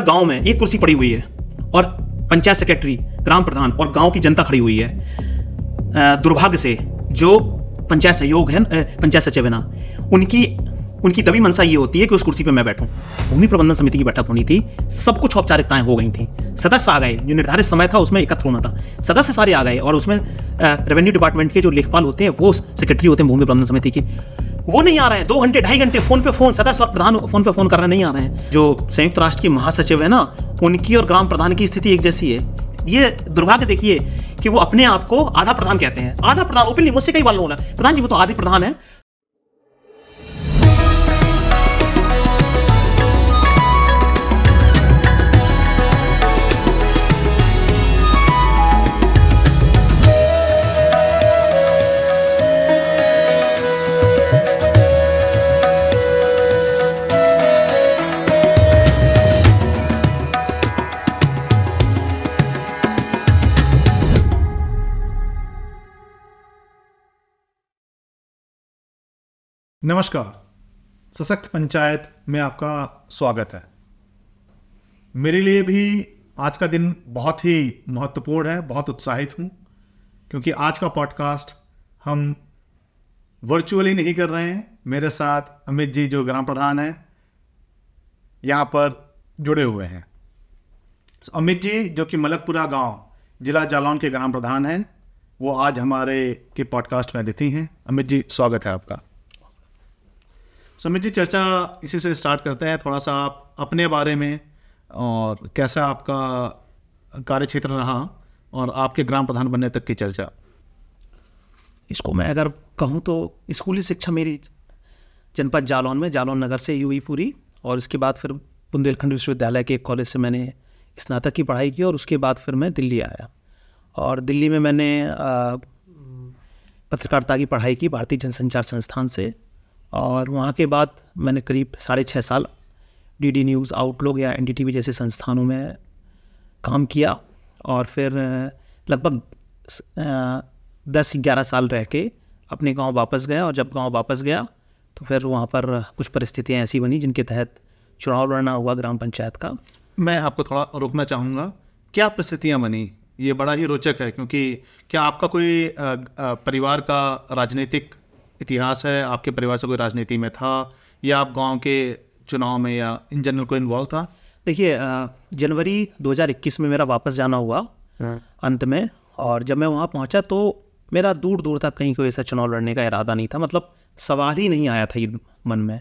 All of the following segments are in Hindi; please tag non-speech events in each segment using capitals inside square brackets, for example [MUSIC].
गाँव में एक कुर्सी पड़ी हुई है और पंचायत सेक्रेटरी ग्राम प्रधान और गाँव की जनता खड़ी हुई है। दुर्भाग्य से जो पंचायत सहयोग है पंचायत सचिव है ना, उनकी उनकी तभी मंशा ये होती है कि उस कुर्सी पर मैं बैठूं। भूमि प्रबंधन समिति की बैठक होनी थी, सब कुछ औपचारिकताएँ हो गई थी। सदस्य आ गए, जो निर्धारित समय था उसमें एकत्र होना था। सदस्य सारे आ गए और उसमें रेवेन्यू डिपार्टमेंट के जो लेखपाल होते हैं, वो सेक्रेटरी होते हैं भूमि प्रबंधन समिति की। वो नहीं आ रहे हैं। दो घंटे, ढाई घंटे फ़ोन पे फ़ोन सदस्य और प्रधान फ़ोन पे फ़ोन कर रहे नहीं आ रहे हैं। जो संयुक्त राष्ट्र की महासचिव है ना, उनकी और ग्राम प्रधान की स्थिति एक जैसी है। ये दुर्भाग्य देखिए कि वो अपने आप को आधा प्रधान कहते हैं। आधा प्रधान ओपनली मुझसे कई बार लोगों प्रधान जी, वो तो आधे प्रधान है। नमस्कार। सशक्त पंचायत में आपका स्वागत है। मेरे लिए भी आज का दिन बहुत ही महत्वपूर्ण है, बहुत उत्साहित हूँ, क्योंकि आज का पॉडकास्ट हम वर्चुअली नहीं कर रहे हैं। मेरे साथ अमित जी, जो ग्राम प्रधान हैं, यहाँ पर जुड़े हुए हैं। अमित जी, जो कि मलकपुरा गाँव, जिला जालौन के ग्राम प्रधान हैं, वो आज हमारे के पॉडकास्ट में अतिथि हैं। अमित जी, स्वागत है आपका। सुमित जी, चर्चा इसी से स्टार्ट करते हैं। थोड़ा सा आप अपने बारे में और कैसा आपका कार्य क्षेत्र रहा और आपके ग्राम प्रधान बनने तक की चर्चा। इसको मैं अगर कहूँ तो स्कूली शिक्षा मेरी जनपद जालौन में, जालौन नगर से ही हुई पूरी और उसके बाद फिर बुंदेलखंड विश्वविद्यालय के एक कॉलेज से मैंने स्नातक की पढ़ाई की और उसके बाद फिर मैं दिल्ली आया। और दिल्ली में मैंने पत्रकारिता की पढ़ाई की, भारतीय जनसंचार संस्थान से और वहाँ के बाद मैंने करीब साढ़े छः साल डी डी न्यूज़ आउटलुक या एनडीटीवी जैसे संस्थानों में काम किया और फिर लगभग दस ग्यारह साल रह के अपने गाँव वापस गया और जब गाँव वापस गया तो फिर वहाँ पर कुछ परिस्थितियाँ ऐसी बनी जिनके तहत चुनाव लड़ना हुआ ग्राम पंचायत का। मैं आपको थोड़ा रोकना चाहूँगा, क्या परिस्थितियाँ बनी? ये बड़ा ही रोचक है क्योंकि क्या आपका कोई परिवार का राजनीतिक इतिहास है आपके परिवार से कोई राजनीति में था या आप गाँव के चुनाव में या इन जनरल कोई इन्वॉल्व था? देखिए जनवरी 2021 में मेरा वापस जाना हुआ अंत में और जब मैं वहाँ पहुँचा तो मेरा दूर दूर तक कहीं कोई ऐसा चुनाव लड़ने का इरादा नहीं था मतलब सवाल ही नहीं आया था ये मन में।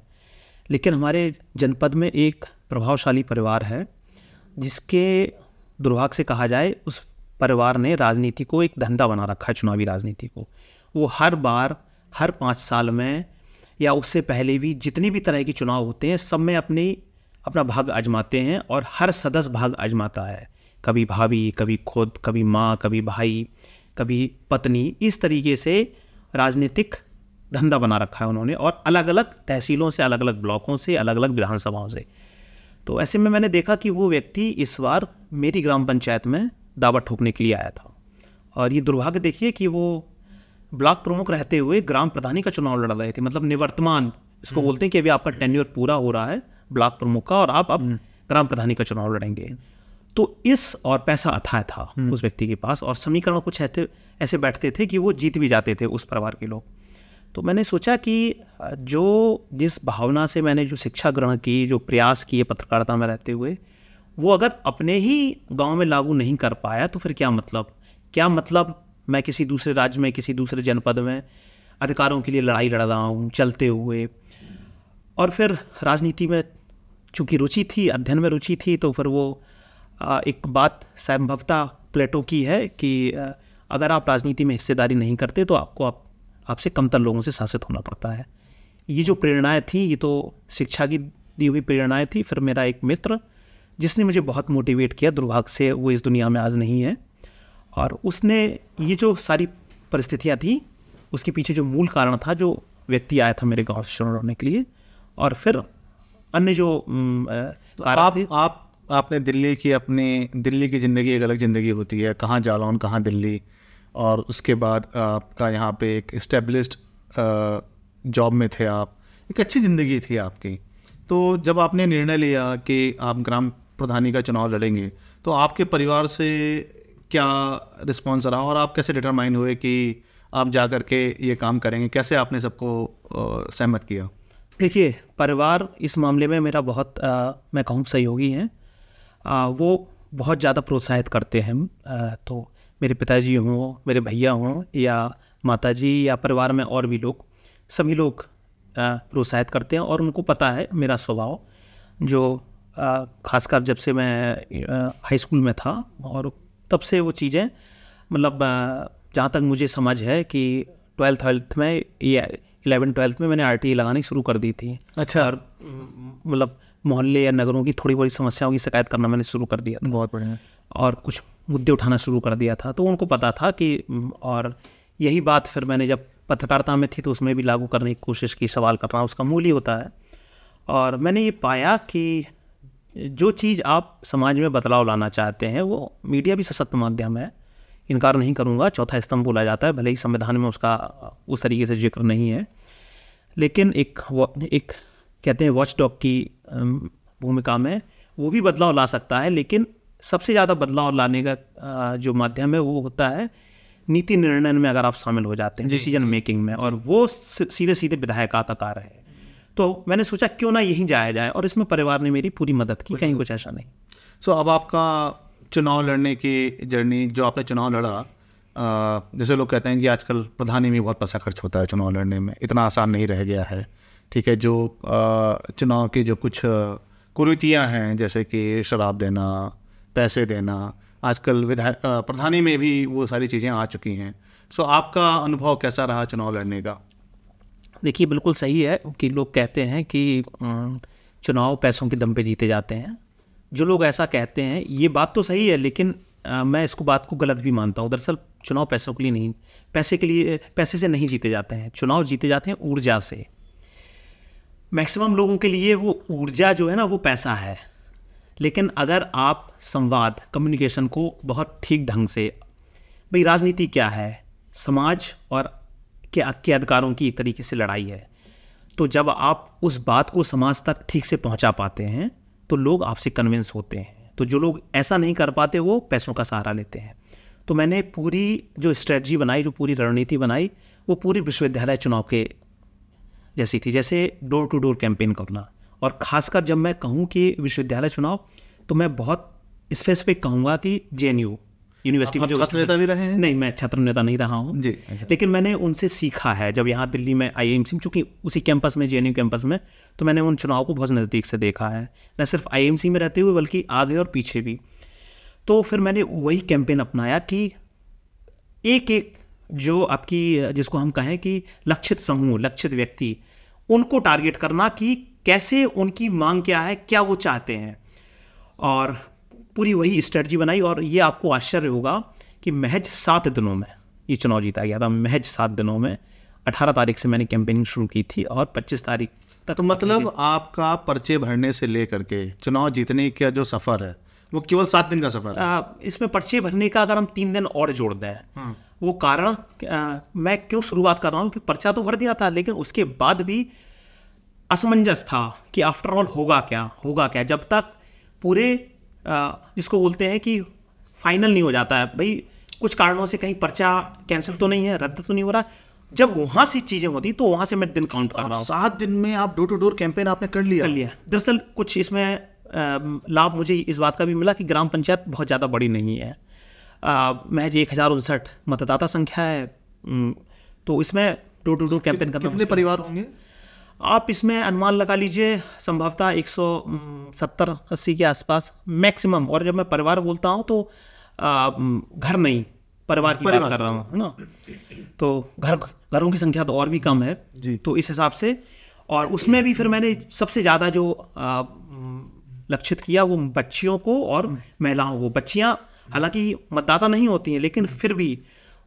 लेकिन हमारे जनपद में एक प्रभावशाली परिवार है जिसके दुर्भाग्य से कहा जाए उस परिवार ने राजनीति को एक धंधा बना रखा है चुनावी राजनीति को। वो हर बार हर पाँच साल में, या उससे पहले भी जितनी भी तरह के चुनाव होते हैं, सब में अपनी, अपना भाग आजमाते हैं और हर सदस्य भाग आजमाता है। कभी भाभी, कभी खुद, कभी माँ, कभी भाई, कभी पत्नी, इस तरीके से राजनीतिक धंधा बना रखा है उन्होंने और अलग अलग तहसीलों से अलग अलग ब्लॉकों से अलग अलग विधानसभाओं से। तो ऐसे में मैंने देखा कि वो व्यक्ति इस बार मेरी ग्राम पंचायत में दावा ठोकने के लिए आया था। और ये दुर्भाग्य देखिए कि वो ब्लॉक प्रमुख रहते हुए ग्राम प्रधानी का चुनाव लड़ रहे थे। मतलब निवर्तमान इसको बोलते हैं कि अभी आपका टेन्योर पूरा हो रहा है ब्लॉक प्रमुख का और आप अब ग्राम प्रधानी का चुनाव लड़ेंगे। तो इस और पैसा अथाह था उस व्यक्ति के पास और समीकरण कुछ ऐसे ऐसे बैठते थे कि वो जीत भी जाते थे उस परिवार के लोग। तो मैंने सोचा कि जो जिस भावना से मैंने जो शिक्षा ग्रहण की जो प्रयास किए पत्रकारिता में रहते हुए वो अगर अपने ही गाँव में लागू नहीं कर पाया तो फिर क्या मतलब? क्या मतलब मैं किसी दूसरे राज्य में, किसी दूसरे जनपद में अधिकारों के लिए लड़ाई लड़ रहा हूँ, चलते हुए। और फिर राजनीति में चूँकि रुचि थी, अध्ययन में रुचि थी तो फिर वो एक बात संभवता प्लेटो की है कि अगर आप राजनीति में हिस्सेदारी नहीं करते तो आपको आप, आपसे कमतर लोगों से शासित होना पड़ता है। ये जो प्रेरणाएँ थी, ये तो शिक्षा की दी हुई प्रेरणाएँ थी। फिर मेरा एक मित्र, जिसने मुझे बहुत मोटिवेट किया, दुर्भाग्य से वो इस दुनिया में आज नहीं है। और उसने ये जो सारी परिस्थितियाँ थी उसके पीछे जो मूल कारण था जो व्यक्ति आया था मेरे गाँव से चुनाव लड़ने के लिए और फिर अन्य जो आप आप आपने दिल्ली की अपनी दिल्ली की ज़िंदगी एक अलग ज़िंदगी होती है कहाँ जालौन कहाँ दिल्ली और उसके बाद आपका यहाँ पे एक इस्टेब्लिश्ड जॉब में थे आप एक अच्छी ज़िंदगी थी आपकी। तो जब आपने निर्णय लिया कि आप ग्राम प्रधानी का चुनाव लड़ेंगे तो आपके परिवार से क्या रिस्पॉन्स रहा और आप कैसे डिटरमाइन हुए कि आप जा कर के ये काम करेंगे? कैसे आपने सबको सहमत किया? देखिए परिवार इस मामले में मेरा बहुत आ, मैं कहूँ सहयोगी हैं। वो बहुत ज़्यादा प्रोत्साहित करते हैं आ, तो मेरे पिताजी हों मेरे भैया हों या माताजी या परिवार में और भी लोग सभी लोग प्रोत्साहित करते हैं। और उनको पता है मेरा स्वभाव जो खासकर जब से मैं हाई स्कूल में था और तब से वो चीज़ें मतलब जहाँ तक मुझे समझ है कि ट्वेल्थ ट्वेल्थ में या इलेवन ट्वेल्थ में मैंने आर लगानी शुरू कर दी थी। अच्छा। और मतलब मोहल्ले या नगरों की थोड़ी बड़ी समस्याओं की शिकायत करना मैंने शुरू कर दिया था। बहुत बढ़िया। और कुछ मुद्दे उठाना शुरू कर दिया था। तो उनको पता था कि और यही बात फिर मैंने जब पत्रकारिता में थी तो उसमें भी लागू करने की कोशिश की सवाल करना उसका मूल ही होता है। और मैंने ये पाया कि जो चीज़ आप समाज में बदलाव लाना चाहते हैं वो मीडिया भी सशक्त माध्यम है। इनकार नहीं करूँगा चौथा स्तंभ बोला जाता है भले ही संविधान में उसका उस तरीके से ज़िक्र नहीं है। लेकिन एक एक कहते हैं वॉच डॉग की भूमिका में वो भी बदलाव ला सकता है लेकिन सबसे ज़्यादा बदलाव लाने का जो माध्यम है वो होता है नीति निर्णय में अगर आप शामिल हो जाते हैं डिसीज़न मेकिंग में और वो सीधे सीधे विधायक का कार्य है। तो मैंने सोचा क्यों ना यहीं जाया जाए और इसमें परिवार ने मेरी पूरी मदद की कहीं कुछ ऐसा नहीं। सो so, अब आपका चुनाव लड़ने की जर्नी जो आपने चुनाव लड़ा जैसे लोग कहते हैं कि आजकल प्रधानी में बहुत पैसा खर्च होता है चुनाव लड़ने में इतना आसान नहीं रह गया है ठीक है जो चुनाव की जो कुछ कुरीतियाँ हैं जैसे कि शराब देना पैसे देना आजकल विधायक प्रधानी में भी वो सारी चीज़ें आ चुकी हैं। सो आपका अनुभव कैसा रहा चुनाव लड़ने का? देखिए बिल्कुल सही है कि लोग कहते हैं कि चुनाव पैसों के दम पे जीते जाते हैं। जो लोग ऐसा कहते हैं ये बात तो सही है लेकिन आ, मैं इसको बात को गलत भी मानता हूँ। दरअसल चुनाव पैसों के लिए नहीं पैसे के लिए पैसे से नहीं जीते जाते हैं। चुनाव जीते जाते हैं ऊर्जा से। मैक्सिमम लोगों के लिए वो ऊर्जा जो है ना वो पैसा है। लेकिन अगर आप संवाद कम्युनिकेशन को बहुत ठीक ढंग से भाई राजनीति क्या है? समाज और के के अधिकारों की एक तरीके से लड़ाई है। तो जब आप उस बात को समाज तक ठीक से पहुँचा पाते हैं तो लोग आपसे कन्विंस होते हैं। तो जो लोग ऐसा नहीं कर पाते, वो पैसों का सहारा लेते हैं। तो मैंने पूरी जो स्ट्रेटजी बनाई, जो पूरी रणनीति बनाई, वो पूरी विश्वविद्यालय चुनाव के जैसी थी, जैसे डोर टू डोर कैंपेन करना। और ख़ासकर जब मैं कहूँ कि विश्वविद्यालय चुनाव तो मैं बहुत स्पेसिफिक कहूँगा कि जेएनयू यूनिवर्सिटी में जो छात्र नेता भी रहे हैं? नहीं मैं छात्र नेता नहीं रहा हूँ। जी लेकिन मैंने उनसे सीखा है। जब यहाँ दिल्ली में आई एम सी चूँकि उसी कैंपस में जेएनयू कैंपस में तो मैंने उन चुनाव को बहुत नज़दीक से देखा है। न सिर्फ़ आईएमसी में रहते हुए बल्कि आगे और पीछे भी। तो फिर मैंने वही कैंपेन अपनाया कि एक एक जो आपकी जिसको हम कहें कि लक्षित समूह लक्षित व्यक्ति उनको टारगेट करना कि कैसे उनकी मांग क्या है क्या वो चाहते हैं। और पूरी वही स्ट्रेटजी बनाई और ये आपको आश्चर्य होगा कि महज सात दिनों में ये चुनाव जीता गया था। महज सात दिनों में अठारह तारीख से मैंने कैंपेनिंग शुरू की थी और पच्चीस तारीख तक तो मतलब आपका पर्चे भरने से लेकर के चुनाव जीतने का जो सफ़र है वो केवल सात दिन का सफ़र है? इसमें पर्चे भरने का अगर हम तीन दिन और जोड़ दें हाँ। वो कारण मैं क्यों शुरुआत कर रहा हूँ कि पर्चा तो भर दिया था लेकिन उसके बाद भी असमंजस था कि आफ्टर ऑल होगा क्या होगा क्या। जब तक पूरे जिसको बोलते हैं कि फाइनल नहीं हो जाता है। भाई कुछ कारणों से कहीं पर्चा कैंसिल तो नहीं है रद्द तो नहीं हो रहा। जब वहाँ से चीज़ें होती तो वहाँ से मैं दिन काउंट कर रहा हूँ। सात दिन में आप डोर टू डोर कैंपेन आपने कर लिया। कर लिया। दरअसल कुछ इसमें लाभ मुझे इस बात का भी मिला कि ग्राम पंचायत बहुत ज़्यादा बड़ी नहीं है। महज एक हज़ार उनसठ मतदाता संख्या है। तो इसमें डोर टू डोर कैंपेन करना कितने परिवार होंगे? आप इसमें अनुमान लगा लीजिए संभवतः एक सौ सत्तर अस्सी के आसपास मैक्सिमम। और जब मैं परिवार बोलता हूँ तो आ, घर नहीं परिवार की बात कर रहा हूँ है ना? तो घर घरों की संख्या तो और भी कम है। जी। तो इस हिसाब से और उसमें भी फिर मैंने सबसे ज़्यादा जो लक्षित किया वो बच्चियों को और महिलाओं को। बच्चियाँ हालाँकि मतदाता नहीं होती हैं लेकिन फिर भी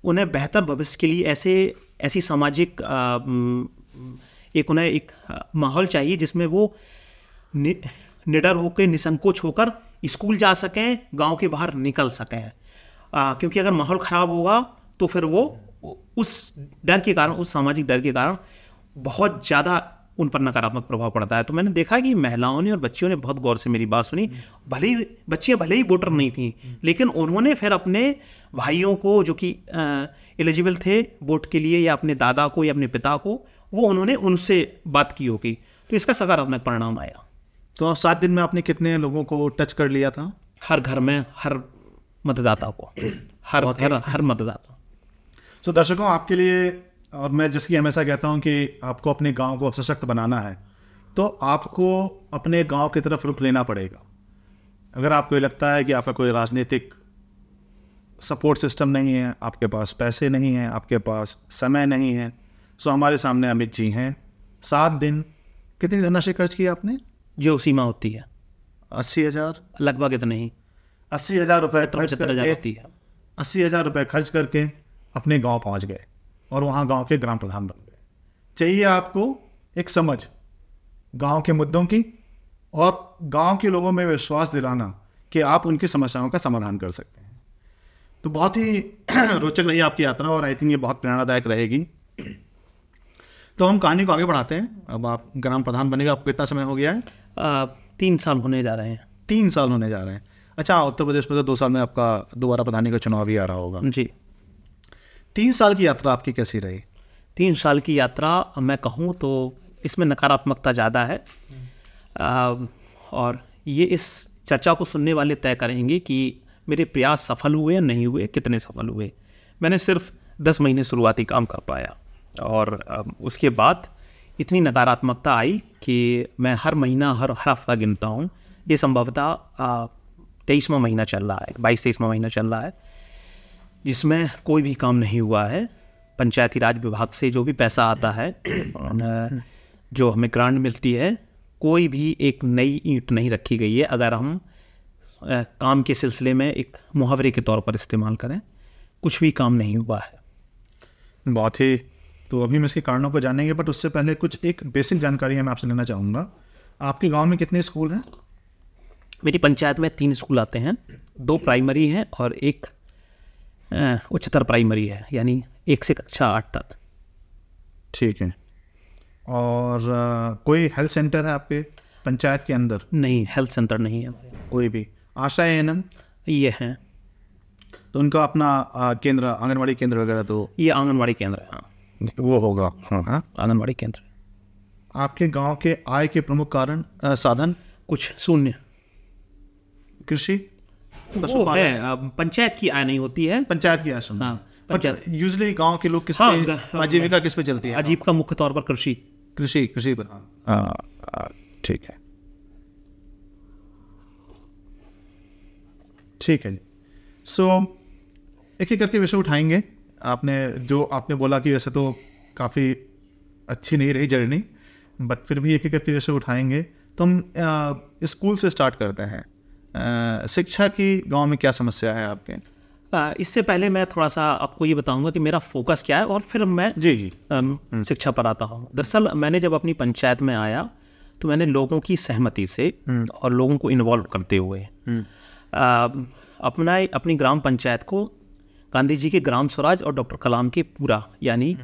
उन्हें बेहतर भविष्य के लिए ऐसे ऐसी सामाजिक एक उन्हें एक माहौल चाहिए जिसमें वो नि, निडर होकर निसंकोच होकर स्कूल जा सकें गाँव के बाहर निकल सकें। क्योंकि अगर माहौल ख़राब होगा तो फिर वो उस डर के कारण उस सामाजिक डर के कारण बहुत ज़्यादा उन पर नकारात्मक प्रभाव पड़ता है। तो मैंने देखा कि महिलाओं ने और बच्चियों ने बहुत गौर से मेरी बात सुनी। भले ही बच्चियाँ भले ही वोटर नहीं थी लेकिन उन्होंने फिर अपने भाइयों को जो कि एलिजिबल थे वोट के लिए या अपने दादा को या अपने पिता को वो उन्होंने उनसे बात की होगी। तो इसका सकारात्मक परिणाम आया। तो सात दिन में आपने कितने लोगों को टच कर लिया था? हर घर में हर मतदाता को। हर घर हर मतदाता। तो दर्शकों आपके लिए और मैं जैसे कि हमेशा कहता हूँ कि आपको अपने गाँव को सशक्त बनाना है तो आपको अपने गाँव की तरफ़ रुख लेना पड़ेगा। अगर आपको ये लगता है कि आपका कोई राजनीतिक सपोर्ट सिस्टम नहीं है आपके पास पैसे नहीं हैं आपके पास समय नहीं है सो हमारे सामने अमित जी हैं। सात दिन कितनी धनराशि खर्च की आपने? जो सीमा होती है। अस्सी हज़ार? लगभग इतना ही। अस्सी हज़ार रुपये खर्च करके होती है। अस्सी हज़ार रुपये खर्च करके अपने गाँव पहुँच गए और वहाँ गाँव के ग्राम प्रधान बन गए। चाहिए आपको एक समझ गाँव के मुद्दों की और गाँव के लोगों में विश्वास दिलाना कि आप उनकी समस्याओं का समाधान कर सकते हैं। तो बहुत ही [CLEARS THROAT] रोचक रही आपकी यात्रा और आई थिंक ये बहुत प्रेरणादायक रहेगी। तो हम कहानी को आगे बढ़ाते हैं। अब आप ग्राम प्रधान बनेगा आपको कितना समय हो गया है? आ, तीन साल होने जा रहे हैं। तीन साल होने जा रहे हैं। अच्छा उत्तर प्रदेश में तो दो साल में आपका दोबारा प्रधानी का चुनाव भी आ रहा होगा। जी। तीन साल की यात्रा आपकी कैसी रही? तीन साल की यात्रा मैं कहूँ तो इसमें नकारात्मकता ज़्यादा है। आ, और ये इस चर्चा को सुनने वाले तय करेंगे कि मेरे प्रयास सफल हुए या नहीं हुए कितने सफल हुए। मैंने सिर्फ़ दस महीने शुरुआती काम कर पाया। और उसके बाद इतनी नकारात्मकता आई कि मैं हर महीना, हर हर हफ़्ता गिनता हूँ। ये संभवतः तेईसवा महीना चल रहा है बाईस तेईसवा महीना चल रहा है, जिसमें कोई भी काम नहीं हुआ है। पंचायती राज विभाग से जो भी पैसा आता है जो हमें ग्रांट मिलती है, कोई भी एक नई ईंट नहीं रखी गई है। अगर हम काम के सिलसिले में एक मुहावरे के तौर पर इस्तेमाल करें, कुछ भी काम नहीं हुआ है। बहुत ही तो अभी हम इसके कारणों को जानेंगे बट उससे पहले कुछ एक बेसिक जानकारी मैं आपसे लेना चाहूँगा। आपके गाँव में कितने स्कूल हैं? मेरी पंचायत में तीन स्कूल आते हैं। दो प्राइमरी हैं और एक उच्चतर प्राइमरी है यानी एक से कक्षा आठ तक। ठीक है। और अ, कोई हेल्थ सेंटर है आपके पंचायत के अंदर? नहीं हेल्थ सेंटर नहीं है। कोई भी। आशा एन एम ये हैं। तो उनका अपना केंद्र आंगनवाड़ी केंद्र वगैरह तो ये आंगनवाड़ी केंद्र है हाँ। वो होगा। हाँ। हाँ आंगनवाड़ी केंद्र। आपके गाँव के आय के प्रमुख कारण अ, साधन? कुछ शून्य। कृषि? है पंचायत की आय नहीं होती है। पंचायत की आय हाँ बट पंचायत। यूजली गाँव के लोग किस हाँ, पे आजीविका किस पे चलती है? अजीब का मुख्य तौर पर कृषि। कृषि कृषि पर हाँ। हाँ, ठीक है। ठीक है जी। सो एक एक करके विषय उठाएँगे। आपने जो आपने बोला कि वैसे तो काफ़ी अच्छी नहीं रही जर्नी बट फिर भी एक एक करके विषय उठाएँगे तो हम स्कूल से स्टार्ट करते हैं। शिक्षा की गाँव में क्या समस्या है आपके? आ, इससे पहले मैं थोड़ा सा आपको ये बताऊँगा कि मेरा फोकस क्या है और फिर मैं जी जी। अम, शिक्षा पर आता हूँ। दरअसल मैंने जब अपनी पंचायत में आया तो मैंने लोगों की सहमति से और लोगों को इन्वॉल्व करते हुए आ, अपना अपनी ग्राम पंचायत को गांधी जी के ग्राम स्वराज और डॉक्टर कलाम के पूरा यानी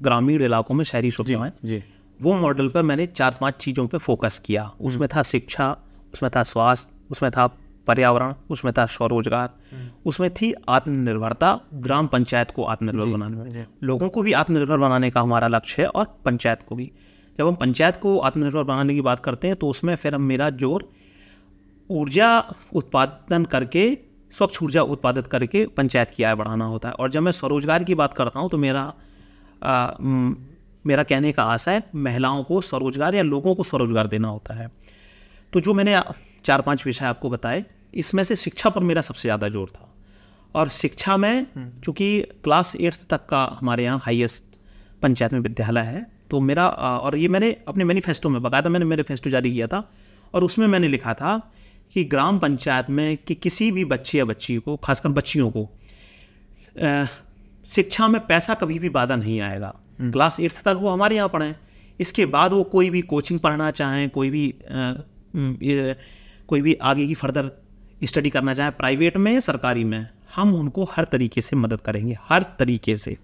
ग्रामीण इलाकों में शहरी सुविधाएँ जी वो मॉडल पर मैंने चार पाँच चीज़ों पे फोकस किया। उसमें था शिक्षा उसमें था स्वास्थ्य उसमें था पर्यावरण उसमें था स्वरोजगार उसमें थी आत्मनिर्भरता ग्राम पंचायत को आत्मनिर्भर बनाने में। लोगों को भी आत्मनिर्भर बनाने का हमारा लक्ष्य है और पंचायत को भी। जब हम पंचायत को आत्मनिर्भर बनाने की बात करते हैं तो उसमें फिर हम मेरा ज़ोर ऊर्जा उत्पादन करके स्वच्छ ऊर्जा उत्पादित करके पंचायत की आय बढ़ाना होता है। और जब मैं स्वरोजगार की बात करता हूँ तो मेरा आ, मेरा कहने का आशा है महिलाओं को स्वरोजगार या लोगों को स्वरोजगार देना होता है। तो जो मैंने चार पाँच विषय आपको बताए इसमें से शिक्षा पर मेरा सबसे ज़्यादा ज़ोर था। और शिक्षा में चूँकि क्लास एट्थ तक का हमारे यहाँ हाईएस्ट पंचायत में विद्यालय है तो मेरा और ये मैंने अपने मैनिफेस्टो में बकायदा मैंने मैनिफेस्टो जारी किया था और उसमें मैंने लिखा था कि ग्राम पंचायत में कि किसी भी बच्चे या बच्ची को खासकर बच्चियों को शिक्षा में पैसा कभी भी बाधा नहीं आएगा। क्लास एट्थ तक वो हमारे यहाँ पढ़ें। इसके बाद वो कोई भी कोचिंग पढ़ना चाहें कोई भी ये, कोई भी आगे की फर्दर स्टडी करना चाहें प्राइवेट में या सरकारी में हम उनको हर तरीके से मदद करेंगे हर तरीके से।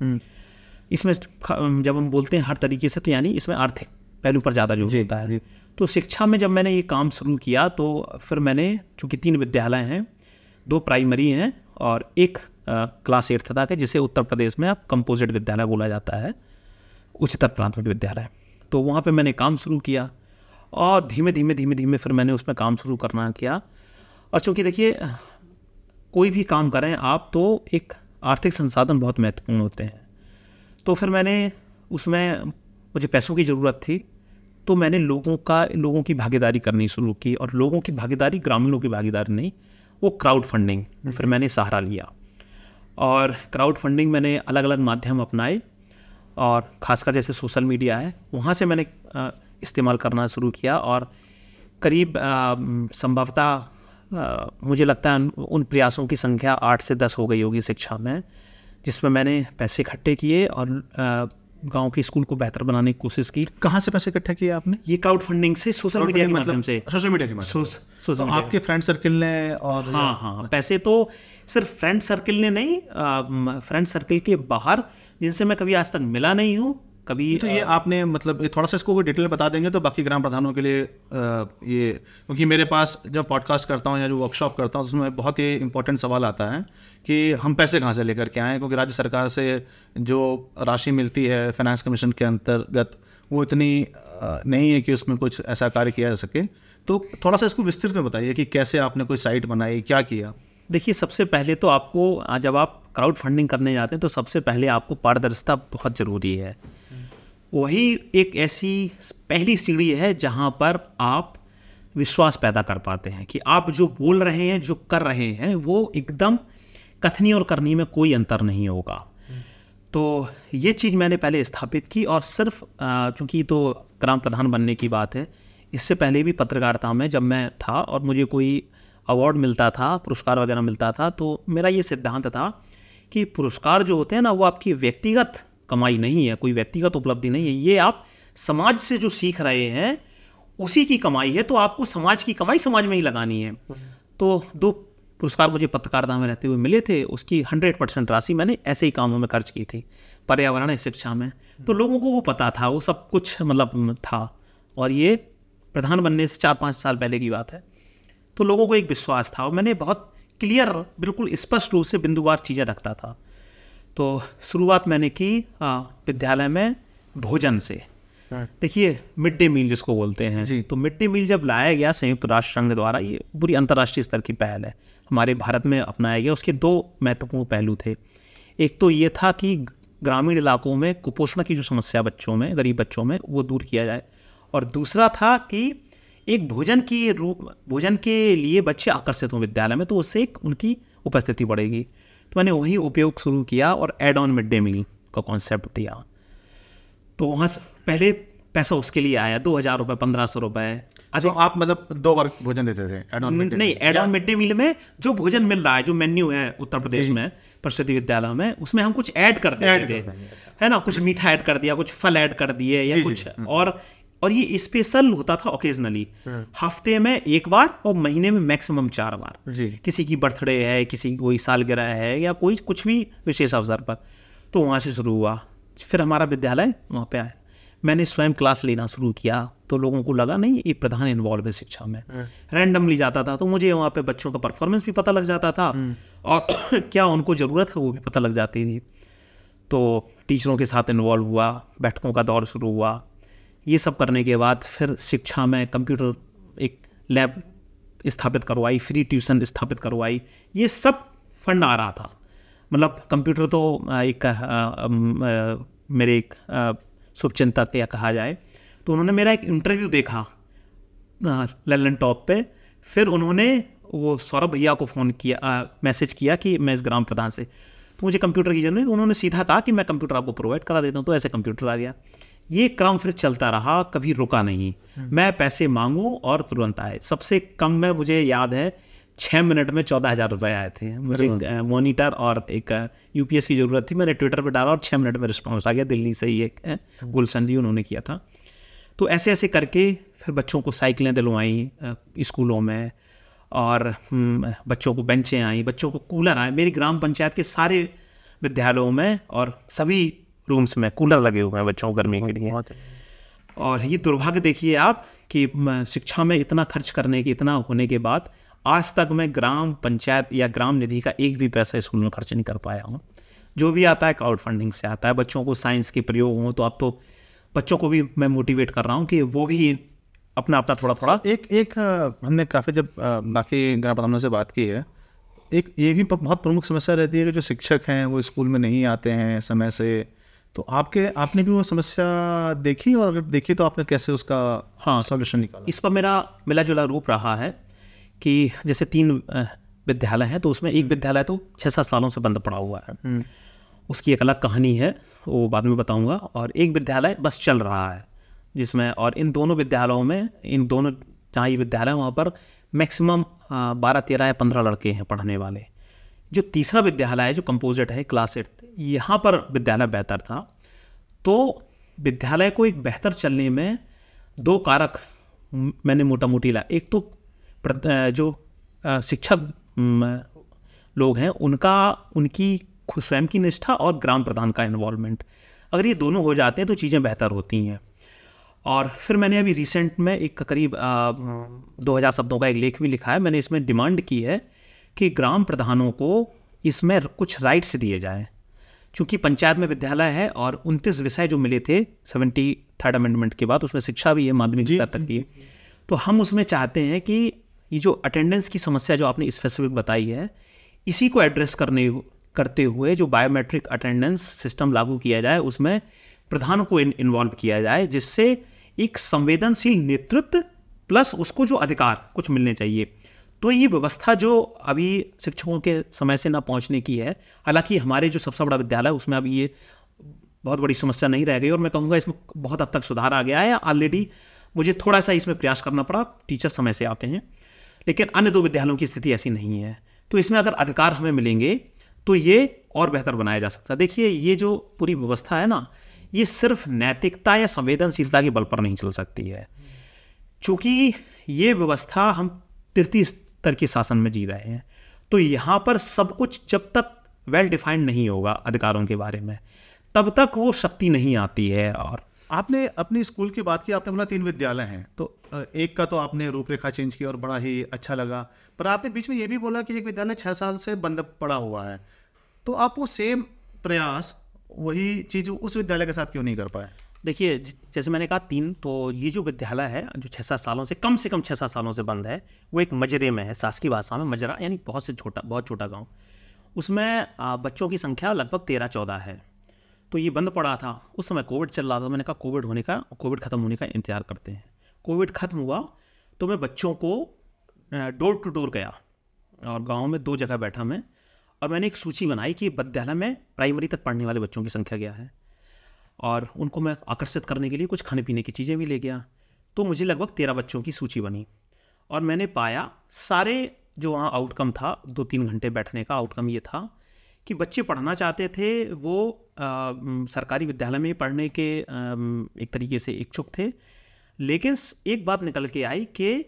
इसमें जब हम बोलते हैं हर तरीके से तो यानी इसमें आर्थिक पहलू पर ज़्यादा ज़ोर होता है। तो शिक्षा में जब मैंने ये काम शुरू किया तो फिर मैंने, चूँकि तीन विद्यालय हैं, दो प्राइमरी हैं और एक क्लास एट्थ तक है, जिसे उत्तर प्रदेश में अब कंपोजिट विद्यालय बोला जाता है, उच्चतर प्राथमिक विद्यालय। तो वहाँ पे मैंने काम शुरू किया और धीमे धीमे धीमे धीमे फिर मैंने उसमें काम शुरू करना किया। और चूँकि देखिए, कोई भी काम करें आप तो एक आर्थिक संसाधन बहुत महत्वपूर्ण होते हैं। तो फिर मैंने उसमें मुझे पैसों की ज़रूरत थी तो मैंने लोगों का, लोगों की भागीदारी करनी शुरू की और लोगों की भागीदारी ग्रामीणों की भागीदारी नहीं, वो क्राउड फंडिंग फिर मैंने सहारा लिया और क्राउड फंडिंग मैंने अलग अलग माध्यम अपनाए और ख़ासकर जैसे सोशल मीडिया है, वहाँ से मैंने इस्तेमाल करना शुरू किया और करीब संभवतः मुझे लगता है उन प्रयासों की संख्या आठ से दस हो गई होगी शिक्षा में, जिसमें मैंने पैसे इकट्ठे किए और गाँव के स्कूल को बेहतर बनाने की कोशिश की। कहाँ से पैसे इकट्ठा किए आपने? ये क्राउड फंडिंग से सोशल मीडिया के माध्यम से। सोशल मीडिया के माध्यम से। सोशल तो आपके फ्रेंड सर्किल ने और हाँ हाँ पैसे तो सिर्फ़ फ्रेंड सर्किल ने नहीं फ्रेंड सर्किल के बाहर जिनसे मैं कभी आज तक मिला नहीं हूँ कभी तो ये आपने मतलब थोड़ा सा इसको डिटेल बता देंगे तो बाकी ग्राम प्रधानों के लिए ये क्योंकि मेरे पास जब पॉडकास्ट करता हूँ या जो वर्कशॉप करता हूँ उसमें बहुत ही इंपॉर्टेंट सवाल आता है। कि हम पैसे कहाँ से लेकर के आएँ क्योंकि राज्य सरकार से जो राशि मिलती है फाइनेंस कमीशन के अंतर्गत, वो इतनी नहीं है कि उसमें कुछ ऐसा कार्य किया जा सके। तो थोड़ा सा इसको विस्तृत में बताइए कि कैसे आपने कोई साइट बनाई, क्या किया? देखिए, सबसे पहले तो आपको जब आप क्राउड फंडिंग करने जाते हैं तो सबसे पहले आपको पारदर्शिता बहुत ज़रूरी है। वही एक ऐसी पहली सीढ़ी है जहाँ पर आप विश्वास पैदा कर पाते हैं कि आप जो बोल रहे हैं, जो कर रहे हैं, वो एकदम कथनी और करनी में कोई अंतर नहीं होगा। तो ये चीज़ मैंने पहले स्थापित की और सिर्फ़ चूँकि तो ग्राम प्रधान बनने की बात है, इससे पहले भी पत्रकारिता में जब मैं था और मुझे कोई अवार्ड मिलता था, पुरस्कार वगैरह मिलता था तो मेरा ये सिद्धांत था कि पुरस्कार जो होते हैं ना, वो आपकी व्यक्तिगत कमाई नहीं है, कोई व्यक्तिगत उपलब्धि नहीं है। ये आप समाज से जो सीख रहे हैं, उसी की कमाई है तो आपको समाज की कमाई समाज में ही लगानी है। तो दो पुरस्कार मुझे पत्रकारिता में रहते हुए मिले थे उसकी हंड्रेड परसेंट राशि मैंने ऐसे ही कामों में खर्च की थी। पर्यावरण शिक्षा में। तो लोगों को वो पता था वो सब कुछ मतलब था। और ये प्रधान बनने से चार पाँच साल पहले की बात है। तो लोगों को एक विश्वास था और मैंने बहुत क्लियर बिल्कुल स्पष्ट रूप से बिंदुवार चीज़ें रखता था। तो शुरुआत मैंने की विद्यालय में भोजन से। हाँ। देखिए मिड डे मील जिसको बोलते हैं। जी। तो मिड डे मील जब लाया गया संयुक्त राष्ट्र संघ द्वारा ये पूरी अंतर्राष्ट्रीय स्तर की पहल है। हमारे भारत में अपनाया गया। उसके दो महत्वपूर्ण पहलू थे। एक तो ये था कि ग्रामीण इलाकों में कुपोषण की जो समस्या बच्चों में, गरीब बच्चों में, वो दूर किया जाए। और दूसरा था कि एक भोजन की रूप, भोजन के लिए बच्चे आकर्षित हों विद्यालय में तो उससे एक उनकी उपस्थिति बढ़ेगी। तो मैंने वही उपयोग शुरू किया और add on mid day meal का कॉन्सेप्ट दिया। तो वहाँ पहले पैसा उसके लिए आया दो हज़ार रुपये पंद्रह सौ रुपये अच्छा आप मतलब दो बार भोजन देते थे नहीं add on mid day meal में जो भोजन मिल रहा है जो मेन्यू है उत्तर प्रदेश में परिषदीय विद्यालयों में उसमें हम कुछ ऐड कर देते थे। है ना? कुछ मीठा ऐड कर दिया कुछ फल ऐड कर दिए या कुछ और और ये स्पेशल होता था ओकेजनली हाँ। हफ़्ते में एक बार और महीने में मैक्सिमम चार बार। जी। किसी की बर्थडे है किसी की कोई सालगिरह है या कोई कुछ भी विशेष अवसर पर। तो वहाँ से शुरू हुआ। फिर हमारा विद्यालय वहाँ पे आया। मैंने स्वयं क्लास लेना शुरू किया तो लोगों को लगा नहीं ये प्रधान इन्वॉल्व है शिक्षा में। रैंडमली हाँ। जाता था तो मुझे वहाँ पे बच्चों का परफॉर्मेंस भी पता लग जाता था। हाँ। और [COUGHS] क्या उनको ज़रूरत है वो भी पता लग जाती थी। तो टीचरों के साथ इन्वॉल्व हुआ बैठकों का दौर शुरू हुआ। ये सब करने के बाद फिर शिक्षा में कंप्यूटर एक लैब स्थापित करवाई फ्री ट्यूशन स्थापित करवाई। ये सब फंड आ रहा था। मतलब कंप्यूटर तो एक आ, आ, आ, मेरे एक शुभचिंतक या कहा जाए तो उन्होंने मेरा एक इंटरव्यू देखा ललन टॉप पे। फिर उन्होंने वो सौरभ भैया को फ़ोन किया मैसेज किया कि मैं इस ग्राम प्रधान से। तो मुझे कंप्यूटर की ज़रूरत उन्होंने सीधा कहा कि मैं कंप्यूटर आपको प्रोवाइड करा देता हूँ तो ऐसे कंप्यूटर आ गया। ये क्रम फिर चलता रहा कभी रुका नहीं। हम्म। मैं पैसे मांगूँ और तुरंत आए। सबसे कम में मुझे याद है छः मिनट में चौदह हज़ार रुपये आए थे। मुझे मोनीटर और एक यूपीएस की ज़रूरत थी। मैंने ट्विटर पर डाला और छः मिनट में रिस्पॉन्स आ गया। दिल्ली से ही एक हम्म। गुलशन जी उन्होंने किया था। तो ऐसे ऐसे करके फिर बच्चों को साइकिलें दिलवाई स्कूलों में और हम्म, बच्चों को बेंचें आई बच्चों को कूलर आए। मेरी ग्राम पंचायत के सारे विद्यालयों में और सभी रूम्स में कूलर लगे हुए हैं बच्चों को गर्मी के लिए। और ये दुर्भाग्य देखिए आप कि शिक्षा में इतना खर्च करने के इतना होने के बाद आज तक मैं ग्राम पंचायत या ग्राम निधि का एक भी पैसा स्कूल में खर्च नहीं कर पाया हूँ। जो भी आता है क्राउड फंडिंग से आता है। बच्चों को साइंस के प्रयोग हों तो अब तो बच्चों को भी मैं मोटिवेट कर रहा हूँ कि वो भी अपना अपना थोड़ा थोड़ा एक एक हमने काफ़ी जब बाकी ग्राम प्रधानों से बात की है एक ये भी बहुत प्रमुख समस्या रहती है कि जो शिक्षक हैं वो स्कूल में नहीं आते हैं समय से। तो आपके आपने भी वो समस्या देखी और अगर देखी तो आपने कैसे उसका हाँ। सॉल्यूशन निकाला? इस पर मेरा मिला जुला रूप रहा है कि जैसे तीन विद्यालय हैं तो उसमें एक विद्यालय तो छः सात सालों से बंद पड़ा हुआ है। उसकी एक अलग कहानी है वो बाद में बताऊँगा। और एक विद्यालय बस चल रहा है जिसमें और इन दोनों विद्यालयों में इन दोनों जहाँ ये विद्यालय वहाँ पर मैक्सिमम बारह तेरह या पंद्रह लड़के हैं पढ़ने वाले। जो तीसरा विद्यालय है जो कंपोजिट है क्लास एट यहाँ पर विद्यालय बेहतर था। तो विद्यालय को एक बेहतर चलने में दो कारक मैंने मोटा मोटी ला एक तो जो शिक्षक लोग हैं उनका उनकी स्वयं की निष्ठा और ग्राम प्रधान का इन्वॉल्वमेंट अगर ये दोनों हो जाते हैं तो चीज़ें बेहतर होती हैं। और फिर मैंने अभी रिसेंट में एक करीब दो हज़ार शब्दों का एक लेख भी लिखा है। मैंने इसमें डिमांड की है कि ग्राम प्रधानों को इसमें कुछ राइट्स दिए जाएँ। चूँकि पंचायत में विद्यालय है और उनतीस विषय जो मिले थे सेवेंटी थर्ड अमेंडमेंट के बाद उसमें शिक्षा भी है माध्यमिक स्तर तक की है। तो हम उसमें चाहते हैं कि ये जो अटेंडेंस की समस्या जो आपने स्पेसिफिक बताई है, इसी को एड्रेस करने करते हुए जो बायोमेट्रिक अटेंडेंस सिस्टम लागू किया जाए, उसमें प्रधान को इन्वॉल्व किया जाए, जिससे एक संवेदनशील नेतृत्व प्लस उसको जो अधिकार कुछ मिलने चाहिए। तो ये व्यवस्था जो अभी शिक्षकों के समय से ना पहुँचने की है, हालाँकि हमारे जो सबसे बड़ा विद्यालय उसमें अभी ये बहुत बड़ी समस्या नहीं रह गई, और मैं कहूँगा इसमें बहुत हद तक सुधार आ गया है। ऑलरेडी मुझे थोड़ा सा इसमें प्रयास करना पड़ा, टीचर समय से आते हैं। लेकिन अन्य दो विद्यालयों की स्थिति ऐसी नहीं है। तो इसमें अगर अधिकार हमें मिलेंगे तो ये और बेहतर बनाया जा सकता है। देखिए, ये जो पूरी व्यवस्था है ना, ये सिर्फ़ नैतिकता या संवेदनशीलता के बल पर नहीं चल सकती है। चूँकि ये व्यवस्था हम तृतीय स्तर के शासन में जी रहे हैं तो यहाँ पर सब कुछ जब तक वेल डिफाइंड नहीं होगा अधिकारों के बारे में, तब तक वो शक्ति नहीं आती है और आपने अपनी स्कूल की बात की, आपने बोला तीन विद्यालय हैं। तो एक का तो आपने रूपरेखा चेंज की और बड़ा ही अच्छा लगा। पर आपने बीच में ये भी बोला कि एक विद्यालय छः साल से बंद पड़ा हुआ है। तो आप वो सेम प्रयास, वही चीज़ उस विद्यालय के साथ क्यों नहीं कर पाए? देखिए जैसे मैंने कहा, तीन तो ये जो विद्यालय है, जो छः सात सालों से, कम से कम छः सात सालों से बंद है, वो एक मजरे में है, शासकीय भाषा में, मजरा, यानी बहुत से छोटा, बहुत छोटा गाँव। उसमें बच्चों की संख्या लगभग तेरह चौदह है। तो ये बंद पड़ा था। उस समय कोविड चल रहा था, मैंने कहा कोविड होने का, कोविड ख़त्म होने का इंतज़ार करते हैं। कोविड ख़त्म हुआ तो मैं बच्चों को डोर टू डोर गया और गाँव में दो जगह बैठा मैं और मैंने एक सूची बनाई कि विद्यालय में प्राइमरी तक पढ़ने वाले बच्चों की संख्या क्या है और उनको मैं आकर्षित करने के लिए कुछ खाने पीने की चीज़ें भी ले गया। तो मुझे लगभग तेरह बच्चों की सूची बनी और मैंने पाया सारे जो वहाँ आउटकम था, दो तीन घंटे बैठने का आउटकम ये था कि बच्चे पढ़ना चाहते थे वो म, सरकारी विद्यालय में पढ़ने के अम, एक तरीके से इच्छुक थे। लेकिन एक बात निकल के आई कि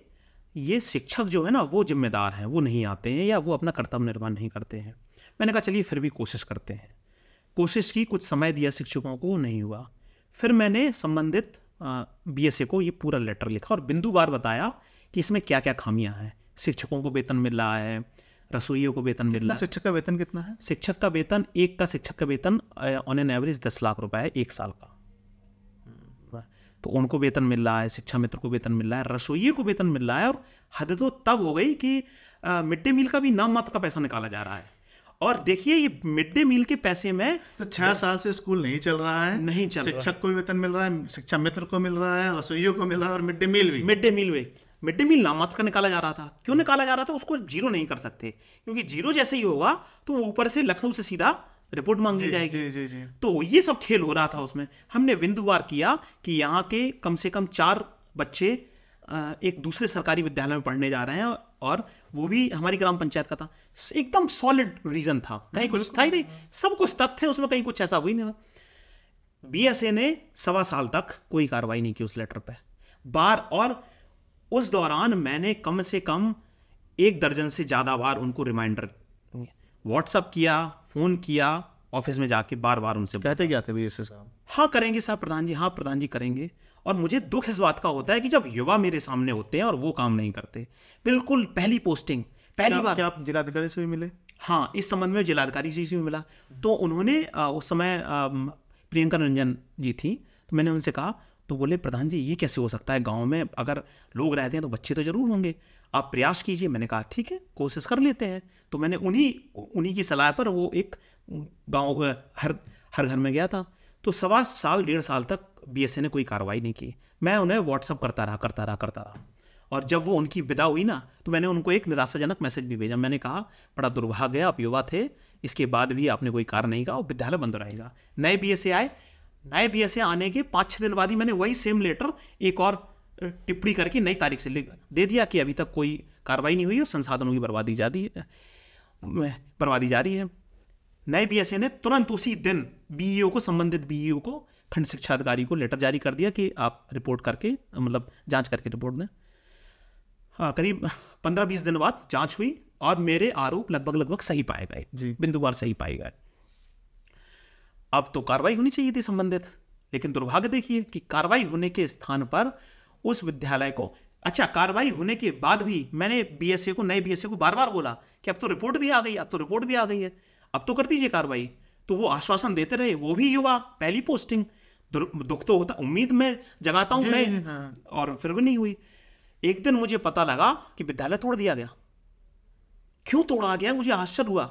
ये शिक्षक जो है ना वो जिम्मेदार हैं वो नहीं आते हैं या वो अपना कर्तव्य निर्वहन नहीं करते हैं। मैंने कहा चलिए फिर भी कोशिश करते हैं। कोशिश की कुछ समय दिया शिक्षकों को नहीं हुआ। फिर मैंने संबंधित बी एस को ये पूरा लेटर लिखा और बिंदु बार बताया कि इसमें क्या क्या खामियाँ हैं। शिक्षकों को वेतन मिल रहा है रसोइयों को वेतन मिल रहा है। शिक्षक का वेतन कितना है? शिक्षक का वेतन एक का शिक्षक का वेतन ऑन एन एवरेज दस लाख रुपए है एक साल का। तो उनको वेतन मिल रहा है शिक्षा मित्र को वेतन मिल रहा है रसोइये को वेतन मिल रहा है और हद तो तब हो गई कि मिड डे मील का भी नाम मात्र का पैसा निकाला जा रहा है। और देखिए ये मिड डे मील के पैसे में तो छह साल से स्कूल नहीं चल रहा है। नहीं चल रहा शिक्षक को भी वेतन मिल रहा है शिक्षा मित्र को मिल रहा है रसोइयों को मिल रहा है और मिड डे मील भी। मिड डे मील वे मिड डे मील नाम का निकाला जा रहा था। क्यों निकाला जा रहा था? उसको ज़ीरो नहीं कर सकते। क्योंकि ज़ीरो जैसे ही होगा तो वो ऊपर से लखनऊ से सीधा रिपोर्ट मांग ली जाएगी। जी जी जी। तो ये सब खेल हो रहा था उसमें। हमने बिंदुवार किया कि यहाँ के कम से कम चार बच्चे एक दूसरे सरकारी विद्यालय में पढ़ने जा रहे हैं और वो भी हमारी ग्राम पंचायत का था। एकदम सॉलिड रीजन था। कहीं कुछ था ही नहीं। सब कुछ तथ्य उसमें कहीं कुछ ऐसा हुई नहीं था। बीएसए ने सवा साल तक कोई कार्रवाई नहीं की उस लेटर पर बार और उस दौरान मैंने कम से कम एक दर्जन से ज़्यादा बार उनको रिमाइंडर व्हाट्सअप किया फ़ोन किया ऑफ़िस में जाके बार बार उनसे कहते क्या थे भी ऐसे साहब? हाँ करेंगे साहब प्रधान जी हाँ प्रधान जी करेंगे। और मुझे दुख इस बात का होता है कि जब युवा मेरे सामने होते हैं और वो काम नहीं करते बिल्कुल पहली पोस्टिंग पहली क्या, बार। क्या आप जिलाधिकारी से भी मिले? हाँ इस संबंध में जिलाधिकारी जी से भी मिला। तो उन्होंने आ, उस समय आ, प्रियंका रंजन जी थी तो मैंने उनसे कहा तो बोले, प्रधान जी, ये कैसे हो सकता है? गाँव में अगर लोग रहते हैं तो बच्चे तो ज़रूर होंगे। आप प्रयास कीजिए। मैंने कहा, ठीक है, कोशिश कर लेते हैं। तो मैंने उन्हीं उन्हीं की सलाह पर वो एक गाँव, हर हर घर में गया था। तो सवा साल, डेढ़ साल तक बीएसए ने कोई कार्रवाई नहीं की। मैं उन्हें व्हाट्सअप करता रहा करता रहा करता रहा। और जब वो उनकी विदा हुई ना तो मैंने उनको एक निराशाजनक मैसेज भी भेजा। मैंने कहा, बड़ा दुर्भाग्य आप युवा थे। इसके बाद भी आपने कोई कार्य नहीं कहा और विद्यालय बंद रहेगा। नए बी आए नए बीएसए आने के पाँच छः दिन बाद ही मैंने वही सेम लेटर एक और टिप्पणी करके नई तारीख से लिख दे दिया कि अभी तक कोई कार्रवाई नहीं हुई और संसाधनों की बर्बादी जाती है बर्बादी जारी है। नए बीएसए ने तुरंत उसी दिन बी को संबंधित बी को खंड शिक्षा अधिकारी को लेटर जारी कर दिया कि आप रिपोर्ट करके मतलब जाँच करके रिपोर्ट दें। हाँ करीब पंद्रह बीस दिन बाद जाँच हुई और मेरे आरोप लगभग लगभग सही पाए गए। जी। बिंदुवार सही पाए गए। अब तो कार्रवाई होनी चाहिए थी संबंधित लेकिन दुर्भाग्य देखिए कि कार्रवाई होने के स्थान पर उस विद्यालय को अच्छा कार्रवाई होने के बाद भी मैंने बीएसए को नए बीएसए को बार बार बोला कि अब तो रिपोर्ट भी आ गई अब तो रिपोर्ट भी आ गई है अब तो कर दीजिए कार्रवाई। तो वो आश्वासन देते रहे वो भी युवा पहली पोस्टिंग। दुख तो होता उम्मीद में जगाता हूँ मैं हाँ। और फिर भी नहीं हुई। एक दिन मुझे पता लगा कि विद्यालय तोड़ दिया गया। क्यों तोड़ा गया? मुझे आश्चर्य हुआ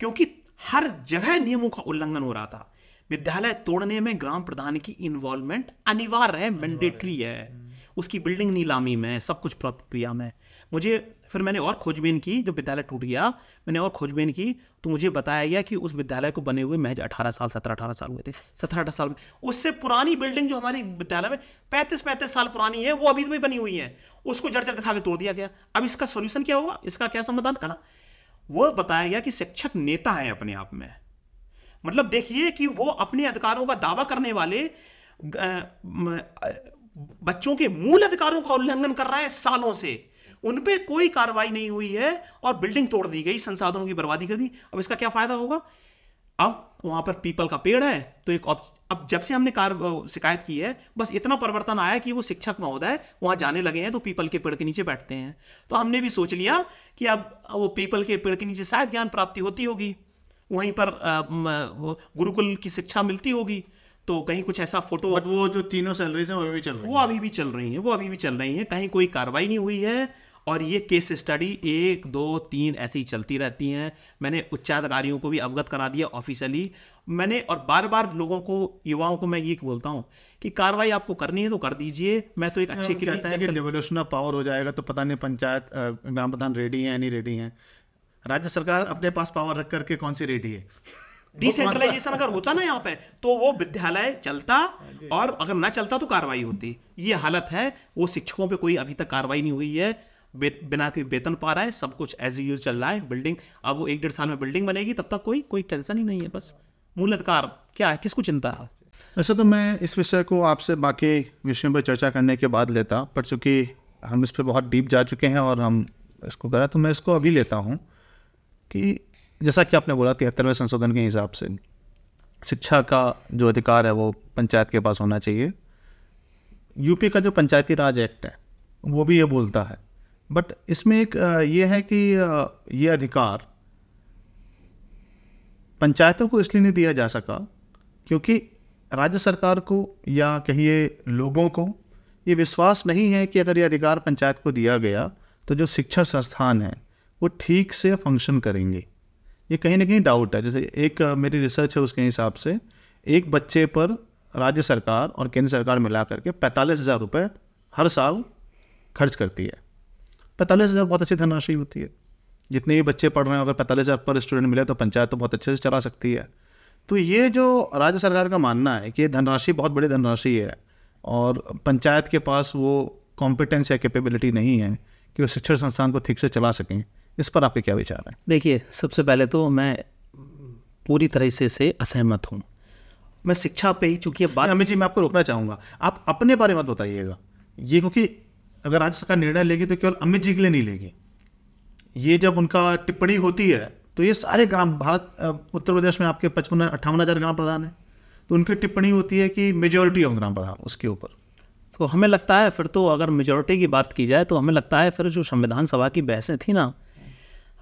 क्योंकि हर जगह नियमों का उल्लंघन हो रहा था। विद्यालय तोड़ने में ग्राम प्रधान की इन्वॉल्वमेंट अनिवार्य है मैंडेटरी है। उसकी बिल्डिंग नीलामी में सब कुछ प्रक्रिया में। मुझे फिर मैंने और खोजबीन की जब विद्यालय टूट गया मैंने और खोजबीन की तो मुझे बताया गया कि उस विद्यालय को बने हुए महज अठारह साल सत्रह अठारह साल हुए थे। सत्रह अठारह साल में। उससे पुरानी बिल्डिंग जो हमारी विद्यालय में पैंतीस पैंतीस साल पुरानी है वो अभी भी बनी हुई है। उसको जड़ जड़ दिखा के तोड़ दिया गया। अब इसका सोल्यूशन क्या होगा? इसका क्या समाधान? करना वो बताया गया कि शिक्षक नेता है अपने आप में। मतलब देखिए कि वो अपने अधिकारों का दावा करने वाले बच्चों के मूल अधिकारों का उल्लंघन कर रहा है सालों से। उन पर कोई कार्रवाई नहीं हुई है और बिल्डिंग तोड़ दी गई, संसाधनों की बर्बादी कर दी। अब इसका क्या फ़ायदा होगा? अब वहाँ पर पीपल का पेड़ है तो एक अब जब से हमने कार शिकायत की है बस इतना परिवर्तन आया कि वो शिक्षक महोदय वहाँ जाने लगे हैं तो पीपल के पेड़ के नीचे बैठते हैं। तो हमने भी सोच लिया कि अब वो पीपल के पेड़ के नीचे शायद ज्ञान प्राप्ति होती होगी। वहीं पर गुरुकुल की शिक्षा मिलती होगी तो कहीं कुछ ऐसा फ़ोटो बट वो जो तीनों सैलरीज हैं वो अभी चल रही वो अभी भी चल रही हैं वो अभी भी चल रही हैं कहीं कोई कार्रवाई नहीं हुई है। और ये केस स्टडी एक दो तीन ऐसी ही चलती रहती हैं। मैंने उच्चाधिकारियों को भी अवगत करा दिया ऑफिशियली मैंने और बार बार लोगों को युवाओं को मैं ये बोलता हूँ कि कार्रवाई आपको करनी है तो कर दीजिए मैं तो एक अच्छे के कहते हैं कि डिवोल्यूशन ऑफ़ पावर हो जाएगा तो पता नहीं पंचायत ग्राम प्रधान रेडी है नहीं रेडी है। राज्य सरकार अपने पास पावर रख करके कौन सी रेडी है? डिसेंट्रलाइजेशन अगर होता ना यहाँ पे तो वो विद्यालय चलता और अगर ना चलता तो कार्रवाई होती। ये हालत है वो शिक्षकों पे कोई अभी तक कार्रवाई नहीं हुई है। बिना कोई वेतन पा रहा है, सब कुछ एज यूज़ चल रहा है बिल्डिंग अब वो एक डेढ़ साल में बिल्डिंग बनेगी, तब तक कोई कोई टेंशन ही नहीं है, बस। मूल अधिकार क्या है, किसको चिंता है? वैसे तो मैं इस विषय को आपसे बाकी विषयों पर चर्चा करने के बाद लेता, पर चूँकि हम इस पर बहुत डीप जा चुके हैं और हम इसको करा तो मैं इसको अभी लेता हूँ कि जैसा कि आपने बोला, तिहत्तरवें संशोधन के हिसाब से शिक्षा का जो अधिकार है, वो पंचायत के पास होना चाहिए। यूपी का जो पंचायती राज एक्ट है, वो भी ये बोलता है बट इसमें एक ये है कि ये अधिकार पंचायतों को इसलिए नहीं दिया जा सका क्योंकि राज्य सरकार को या कहिए लोगों को ये विश्वास नहीं है कि अगर ये अधिकार पंचायत को दिया गया तो जो शिक्षा संस्थान है वो ठीक से फ़ंक्शन करेंगे। ये कहीं ना कहीं डाउट है। जैसे एक मेरी रिसर्च है उसके हिसाब से एक बच्चे पर राज्य सरकार और केंद्र सरकार मिला करके पैंतालीस हज़ार रुपये हर साल खर्च करती है। पैंतालीस हज़ार बहुत अच्छी धनराशि होती है। जितने भी बच्चे पढ़ रहे हैं अगर पैंतालीस हज़ार पर स्टूडेंट मिले तो पंचायत तो बहुत अच्छे से चला सकती है। तो ये जो राज्य सरकार का मानना है कि ये धनराशि बहुत बड़ी धनराशि है और पंचायत के पास वो कॉम्पिटेंस या कैपेबिलिटी नहीं है कि वो शिक्षण संस्थान को ठीक से चला सकें। इस पर आपके क्या विचार हैं? देखिए सबसे पहले तो मैं पूरी तरह से से असहमत हूँ। मैं शिक्षा पे ही चूँकि बात अमित जी मैं आपको रोकना चाहूँगा। आप अपने बारे में बताइएगा। ये क्योंकि अगर राज्य सरकार निर्णय लेगी तो केवल अमित जी के लिए नहीं लेगी। ये जब उनका टिप्पणी होती है तो ये सारे ग्राम भारत उत्तर प्रदेश में आपके पचपन अट्ठावन हज़ार ग्राम प्रधान हैं। तो उनकी टिप्पणी होती है कि मेजोरिटी ऑफ़ ग्राम प्रधान उसके ऊपर। तो हमें लगता है फिर तो अगर मेजोरिटी की बात की जाए तो हमें लगता है फिर जो संविधान सभा की बहसें थी ना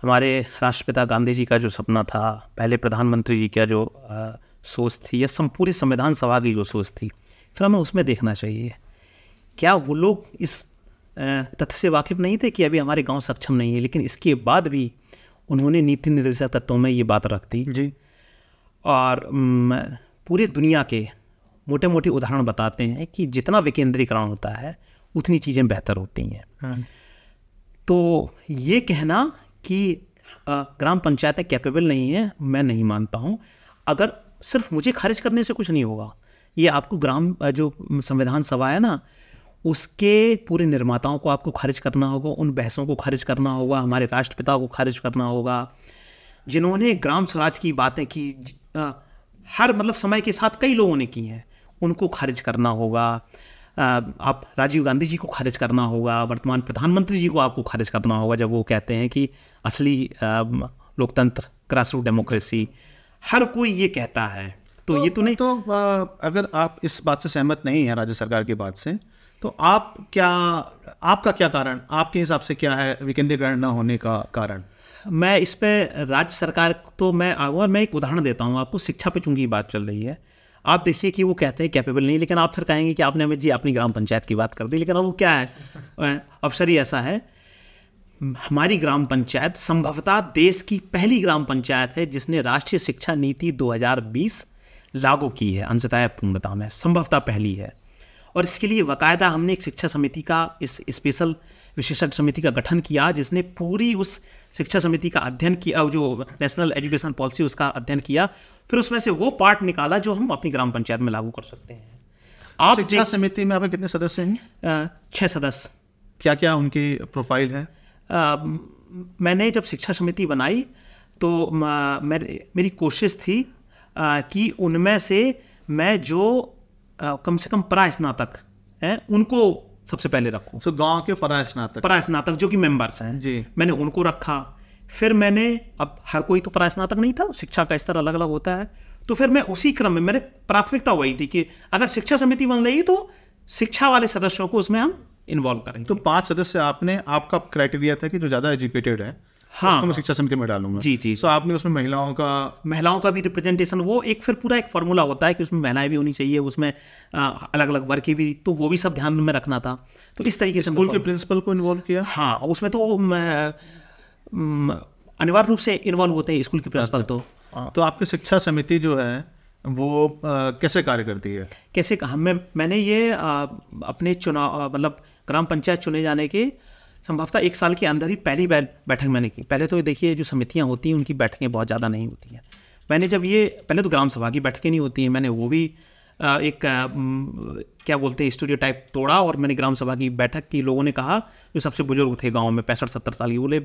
हमारे राष्ट्रपिता गांधी जी का जो सपना था पहले प्रधानमंत्री जी का जो आ, सोच थी या सम पूरी संविधान सभा की जो सोच थी फिर हमें उसमें देखना चाहिए। क्या वो लोग इस तथ्य से वाकिफ नहीं थे कि अभी हमारे गाँव सक्षम नहीं है लेकिन इसके बाद भी उन्होंने नीति निर्देशक तत्वों में ये बात रख दी। जी। और पूरे दुनिया के मोटे मोटे उदाहरण बताते हैं कि जितना विकेंद्रीकरण होता है उतनी चीज़ें बेहतर होती हैं। हाँ। तो ये कहना कि ग्राम पंचायतें कैपेबल नहीं हैं मैं नहीं मानता हूँ। अगर सिर्फ़ मुझे खारिज करने से कुछ नहीं होगा ये आपको ग्राम जो संविधान सभा है ना उसके पूरे निर्माताओं को आपको खारिज करना होगा उन बहसों को खारिज करना होगा हमारे राष्ट्रपिता को खारिज करना होगा। जिन्होंने ग्राम स्वराज की बातें की हर मतलब समय के साथ कई लोगों ने की हैं उनको खारिज करना होगा। आप राजीव गांधी जी को खारिज करना होगा वर्तमान प्रधानमंत्री जी को आपको खारिज करना होगा जब वो कहते हैं कि असली लोकतंत्र ग्रास रूट डेमोक्रेसी हर कोई ये कहता है। तो, तो ये तो नहीं तो अगर आप इस बात से सहमत नहीं हैं राज्य सरकार की बात से तो आप क्या, आपका क्या कारण? आपके हिसाब से क्या है विकेंद्रीकरण न होने का कारण? मैं इस पर राज्य सरकार तो मैं और मैं एक उदाहरण देता हूँ, आपको शिक्षा पे चूँकि बात चल रही है। आप देखिए कि वो कहते हैं कैपेबल नहीं, लेकिन आप फिर कहेंगे कि आपने अमित जी अपनी ग्राम पंचायत की बात कर दी, लेकिन अब वो क्या है? अवसर ही ऐसा है। हमारी ग्राम पंचायत संभवतः देश की पहली ग्राम पंचायत है जिसने राष्ट्रीय शिक्षा नीति 2020 लागू की है। अंशतः पूर्णता में संभवतः पहली है। और इसके लिए बाकायदा हमने एक शिक्षा समिति का इस स्पेशल विशेषज्ञ समिति का गठन किया जिसने पूरी उस शिक्षा समिति का अध्ययन किया जो नेशनल एजुकेशन पॉलिसी उसका अध्ययन किया फिर उसमें से वो पार्ट निकाला जो हम अपनी ग्राम पंचायत में लागू कर सकते हैं। आप शिक्षा समिति में आपके कितने सदस्य हैं? छः सदस्य। क्या क्या उनकी प्रोफ़ाइल है? आ, मैंने जब शिक्षा समिति बनाई तो मेरी कोशिश थी आ, कि उनमें से मैं जो कम से कम परा स्नातक हैं उनको सबसे पहले रखूँ। तो गाँव के परा स्नातक। परा स्नातक जो कि मेंबर्स हैं जी। मैंने उनको रखा। फिर मैंने अब हर कोई तो परा स्नातक नहीं था शिक्षा का स्तर अलग अलग होता है। तो फिर मैं उसी क्रम में मेरे प्राथमिकता वही थी कि अगर शिक्षा समिति बन रही तो शिक्षा वाले सदस्यों को उसमें हम इन्वॉल्व करेंगे। तो पाँच सदस्य आपने आपका क्राइटेरिया था कि जो ज़्यादा एजुकेटेड है हाँ उसको मैं शिक्षा समिति में डालूँगा। जी जी। तो आपने उसमें महिलाओं का महिलाओं का भी रिप्रेजेंटेशन वो एक फिर पूरा एक फार्मूला होता है कि उसमें महिलाएँ भी होनी चाहिए उसमें अलग अलग वर्ग की भी तो वो भी सब ध्यान में रखना था। तो इस तरीके से स्कूल के प्रिंसिपल को इन्वॉल्व किया? हाँ उसमें तो अनिवार्य रूप से इन्वॉल्व होते हैं स्कूल के प्रिंसिपल तो। हाँ। तो आपकी शिक्षा समिति जो है वो आ, कैसे कार्य करती है? कैसे मैं मैंने ये आ, अपने चुनाव मतलब ग्राम पंचायत चुने जाने के संभवतः एक साल के अंदर ही पहली बैठक मैंने की। पहले तो देखिए जो समितियाँ होती हैं उनकी बैठकें बहुत ज़्यादा नहीं होती हैं। मैंने जब ये पहले तो ग्राम सभा की बैठकें नहीं होती हैं मैंने वो भी एक क्या बोलते हैं स्टूडियो टाइप तोड़ा और मैंने ग्राम सभा की बैठक की लोगों ने कहा जो सबसे बुज़ुर्ग थे गाँव में पैंसठ सत्तर साल की बोले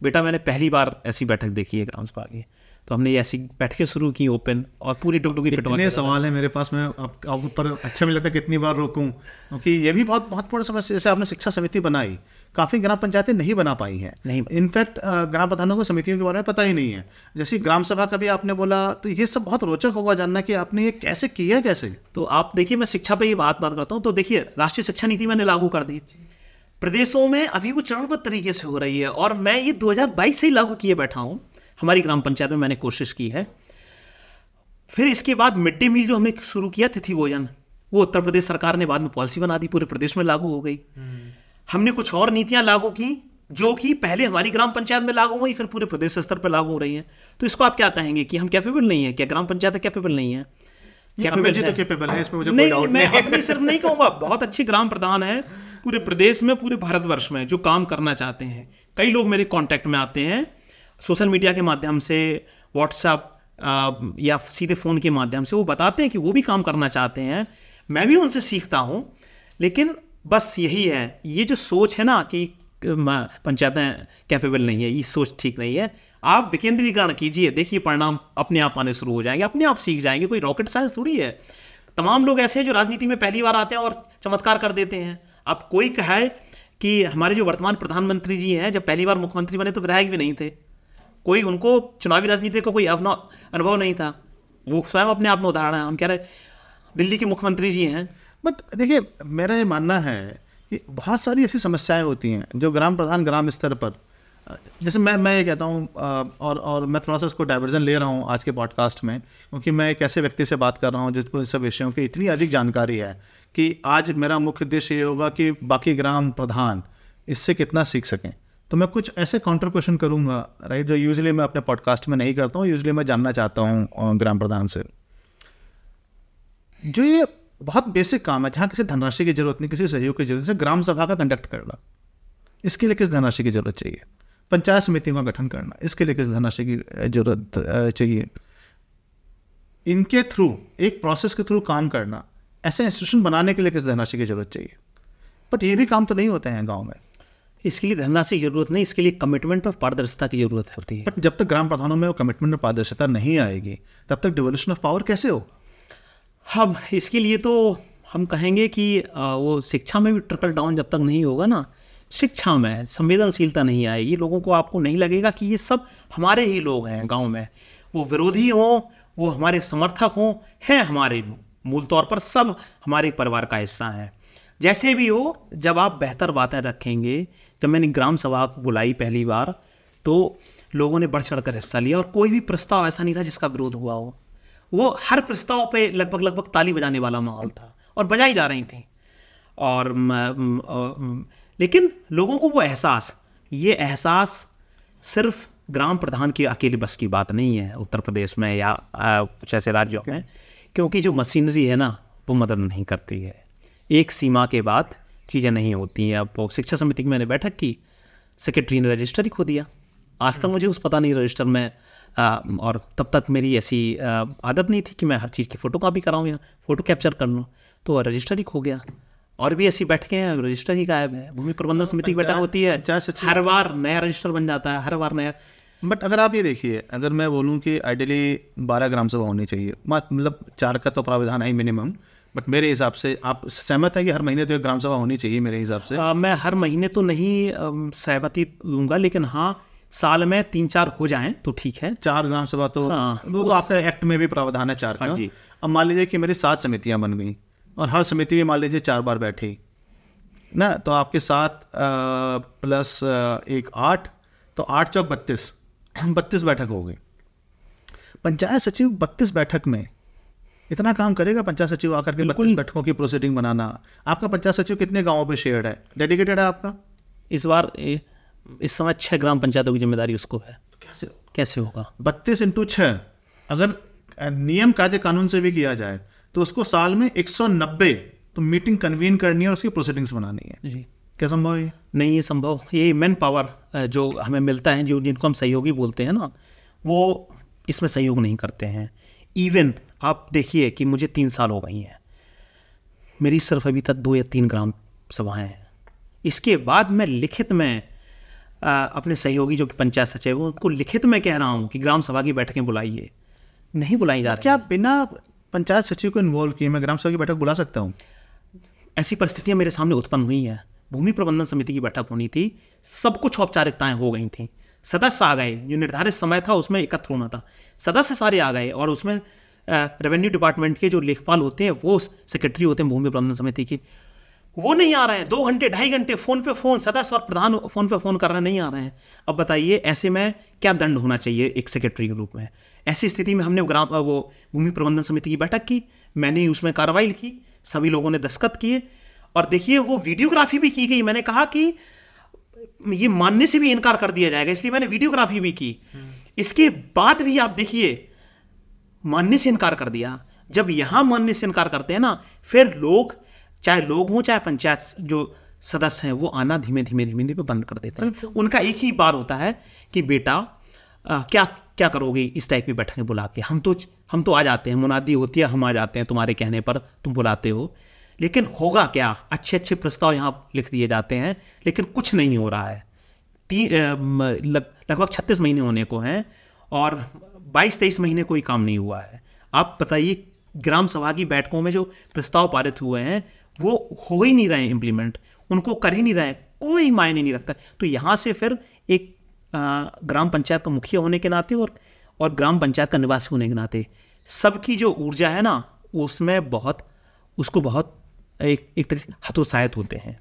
बेटा मैंने पहली बार ऐसी बैठक देखी है ग्राम सभा की। तो हमने ये ऐसी बैठकें शुरू की ओपन और पूरी डुगडुगी इतने सवाल है मेरे पास मैं आप, आप ऊपर अच्छा भी लगता है कितनी बार रोकूं क्योंकि ये भी बहुत महत्वपूर्ण समस्या जैसे आपने शिक्षा समिति बनाई काफ़ी ग्राम पंचायतें नहीं बना पाई हैं। नहीं इनफैक्ट ग्राम प्रधानों को समितियों के बारे में पता ही नहीं है। जैसे ग्राम सभा का भी आपने बोला तो ये सब बहुत रोचक होगा जानना कि आपने ये कैसे किया कैसे? तो आप देखिए मैं शिक्षा पर ही बात बात करता हूँ। तो देखिए राष्ट्रीय शिक्षा नीति मैंने लागू कर दी। प्रदेशों में अभी वो चरणबद्ध तरीके से हो रही है और मैं ये 2022 से ही लागू किए बैठा हूँ। हमारी ग्राम पंचायत में मैंने कोशिश की है। फिर इसके बाद मिड डे मील जो हमने शुरू किया तिथि भोजन वो उत्तर प्रदेश सरकार ने बाद में पॉलिसी बना दी पूरे प्रदेश में लागू हो गई। हमने कुछ और नीतियाँ लागू की जो कि पहले हमारी ग्राम पंचायत में लागू हुई फिर पूरे प्रदेश स्तर पर लागू हो रही हैं। तो इसको आप क्या कहेंगे कि हम कैपेबल नहीं है? क्या ग्राम पंचायत कैपेबल नहीं है? कैपेबल है? इसमें मुझे कोई डाउट नहीं मैं अपनी सिर्फ़ नहीं कहूँगा बहुत अच्छे ग्राम प्रधान है पूरे प्रदेश में पूरे भारतवर्ष में जो काम करना चाहते हैं। कई लोग मेरे कांटेक्ट में आते हैं सोशल मीडिया के माध्यम से व्हाट्सअप या सीधे फ़ोन के माध्यम से वो बताते हैं कि वो भी काम करना चाहते हैं। मैं भी उनसे सीखता हूँ लेकिन बस यही है। ये जो सोच है ना कि पंचायतें कैपेबल नहीं है, ये सोच ठीक नहीं है। आप विकेंद्रीकरण कीजिए, देखिए परिणाम अपने आप आने शुरू हो जाएँगे, अपने आप सीख जाएँगे, कोई रॉकेट साइंस थोड़ी है। तमाम लोग ऐसे हैं जो राजनीति में पहली बार आते हैं और चमत्कार कर देते हैं। अब कोई कहे कि हमारे जो वर्तमान प्रधानमंत्री जी हैं, जब पहली बार मुख्यमंत्री बने तो विधायक भी नहीं थे। कोई उनको चुनावी राजनीति का कोई अनुभव नहीं था। वो स्वयं अपने आप में उदाहरण है। हम कह रहे दिल्ली के मुख्यमंत्री जी हैं बट देखिए, मेरा ये मानना है कि बहुत सारी ऐसी समस्याएँ होती हैं जो ग्राम प्रधान ग्राम स्तर पर। जैसे मैं मैं ये कहता हूँ और और मैं थोड़ा सा उसको डाइवर्जन ले रहा हूँ आज के पॉडकास्ट में, क्योंकि मैं एक ऐसे व्यक्ति से बात कर रहा हूँ जिसको इन सब विषयों की इतनी अधिक जानकारी है कि आज मेरा मुख्य उद्देश्य ये होगा कि बाकी ग्राम प्रधान इससे कितना सीख सकें। तो मैं कुछ ऐसे काउंटर क्वेश्चन करूँगा राइट जो यूजली मैं अपने पॉडकास्ट में नहीं करता हूँ यूजली मैं जानना चाहता हूँ ग्राम प्रधान से। जो ये बहुत बेसिक काम है जहाँ किसी धनराशि की ज़रूरत नहीं किसी सहयोग की ज़रूरत नहीं ग्राम सभा का कंडक्ट करना। इसके लिए किस धनराशि की ज़रूरत चाहिए? पंचायत समितियों का गठन करना इसके लिए किस धनराशि की ज़रूरत चाहिए? इनके थ्रू एक प्रोसेस के थ्रू काम करना ऐसे इंस्टीट्यूशन बनाने के लिए किस धनराशि की ज़रूरत चाहिए? बट ये भी काम तो नहीं होते हैं गाँव में। इसके लिए धनराशि की ज़रूरत नहीं इसके लिए कमिटमेंट और पारदर्शिता की ज़रूरत होती है। बट जब तक ग्राम प्रधानों में वो कमिटमेंट और पारदर्शिता नहीं आएगी तब तक डिवोल्यूशन ऑफ़ पावर कैसे होगा? हम इसके लिए तो हम कहेंगे कि वो शिक्षा में भी ट्रिकल डाउन जब तक नहीं होगा ना, शिक्षा में संवेदनशीलता नहीं आएगी। लोगों को आपको नहीं लगेगा कि ये सब हमारे ही लोग हैं गाँव में। वो विरोधी हों, वो हमारे समर्थक हों, हैं हमारे मूल तौर पर सब हमारे परिवार का हिस्सा हैं। जैसे भी हो, जब आप बेहतर बातें रखेंगे, जब मैंने ग्राम सभा बुलाई पहली बार तो लोगों ने बढ़ चढ़ कर हिस्सा लिया और कोई भी प्रस्ताव ऐसा नहीं था जिसका विरोध हुआ हो। वो हर प्रस्ताव पे लगभग लगभग ताली बजाने वाला माहौल था और बजाई जा रही थी। और म, म, म, लेकिन लोगों को वो एहसास ये एहसास सिर्फ़ ग्राम प्रधान की अकेले बस की बात नहीं है उत्तर प्रदेश में या कुछ ऐसे राज्यों में क्योंकि जो मशीनरी है ना वो मदद नहीं करती है। एक सीमा के बाद चीज़ें नहीं होती हैं। अब शिक्षा समिति की मैंने बैठक की सेक्रेटरी ने रजिस्टर ही खो दिया। आज तक मुझे उस पता नहीं रजिस्टर में और तब तक मेरी ऐसी आदत नहीं थी कि मैं हर चीज़ की फ़ोटो कापी कराऊँ या फ़ोटो कैप्चर कर लूँ। तो रजिस्टर ही खो गया। और भी ऐसी बैठकें हैं रजिस्टर ही गायब है। भूमि प्रबंधन समिति की बैठक होती है। हर बार नया रजिस्टर बन जाता है हर बार नया। बट अगर आप ये देखिए अगर मैं बोलूँ कि आइडियली बारह ग्राम सभा होनी चाहिए। मत- मतलब चार का तो प्राविधान है मिनिमम बट मेरे हिसाब से आप सहमत हैं कि हर महीने तो एक ग्राम सभा होनी चाहिए मेरे हिसाब से? आ, मैं हर महीने तो नहीं सहमति दूँगा लेकिन हाँ साल में तीन चार हो जाएँ तो ठीक है। चार विधानसभा तो हाँ, वो तो आपके एक्ट में भी प्रावधान है चार का। हाँ जी। अब मान लीजिए कि मेरी सात समितियाँ बन गई और हर समिति में मान लीजिए चार बार बैठी ना? तो आपके सात प्लस एक आठ तो आठ चौक बत्तीस बत्तीस बैठक हो गई। पंचायत सचिव बत्तीस बैठक में इतना काम करेगा पंचायत सचिव आकर के बत्तीस बैठकों की प्रोसीडिंग बनाना। आपका पंचायत सचिव कितने गाँवों पे शेयर्ड है? डेडिकेटेड है आपका? इस बार ए, इस समय छः ग्राम पंचायतों की ज़िम्मेदारी उसको है। कैसे कैसे होगा? बत्तीस इंटू छः अगर नियम कायदे कानून से भी किया जाए तो उसको साल में 190 तो मीटिंग कन्वीन करनी है और उसकी प्रोसीडिंग्स बनानी है। जी। क्या संभव है? नहीं ये संभव ये मैन पावर जो हमें मिलता है जो जिनको हम सहयोगी बोलते हैं ना वो इसमें सहयोग नहीं करते हैं। इवन आप देखिए कि मुझे तीन साल हो गई हैं। मेरी सिर्फ़ अभी तक दो या तीन ग्राम सभाएँ हैं। इसके बाद मैं लिखित में अपने सहयोगी जो कि पंचायत सचिव उनको लिखित में कह रहा हूँ कि ग्राम सभा की बैठकें बुलाइए। नहीं बुलाई जा रही। क्या बिना पंचायत सचिव को इन्वॉल्व किए मैं ग्राम सभा की बैठक बुला सकता हूँ? ऐसी परिस्थितियाँ मेरे सामने उत्पन्न हुई हैं। भूमि प्रबंधन समिति की बैठक होनी थी सब कुछ औपचारिकताएँ हो गई थी। सदस्य आ गए जो निर्धारित समय था उसमें एकत्र होना था। सदस्य सारे आ गए और उसमें रेवेन्यू डिपार्टमेंट के जो लेखपाल होते हैं वो सेक्रेटरी होते हैं भूमि प्रबंधन समिति की। वो नहीं आ रहे हैं। दो घंटे, ढाई घंटे फ़ोन पे फ़ोन, सदस्य और प्रधान फ़ोन पे फ़ोन कर रहे नहीं आ रहे हैं। अब बताइए, ऐसे में क्या दंड होना चाहिए एक सेक्रेटरी के रूप में? ऐसी स्थिति में हमने ग्राम, वो भूमि प्रबंधन समिति की बैठक की, मैंने उसमें कार्रवाई लिखी, सभी लोगों ने दस्खत किए, और देखिए वो वीडियोग्राफी भी की गई। मैंने कहा कि ये मानने से भी इनकार कर दिया जाएगा, इसलिए मैंने वीडियोग्राफी भी की। इसके बाद भी आप देखिए, मानने से इनकार कर दिया। जब यहाँ मानने से इनकार करते हैं ना, फिर लोग चाहे लोग हों चाहे पंचायत जो सदस्य हैं वो आना धीमे धीमे धीमे धीमे बंद कर देते हैं। उनका एक ही बार होता है कि बेटा आ, क्या क्या करोगे इस टाइप की बैठकें बुला के? हम तो हम तो आ जाते हैं मुनादी होती है हम आ जाते हैं तुम्हारे कहने पर तुम बुलाते हो। लेकिन होगा क्या? अच्छे अच्छे प्रस्ताव यहाँ लिख दिए जाते हैं लेकिन कुछ नहीं हो रहा है। ती लग, लगभग छत्तीस महीने होने को हैं और बाईस तेईस महीने कोई काम नहीं हुआ है। आप बताइए ग्राम सभा की बैठकों में जो प्रस्ताव पारित हुए हैं वो हो ही नहीं रहे इम्प्लीमेंट उनको कर ही नहीं रहे कोई मायने नहीं रखता। तो यहाँ से फिर एक ग्राम पंचायत का मुखिया होने के नाते और और ग्राम पंचायत का निवासी होने के नाते, सबकी जो ऊर्जा है ना, उसमें बहुत, उसको बहुत एक एक तरह से हतोत्साहित होते हैं।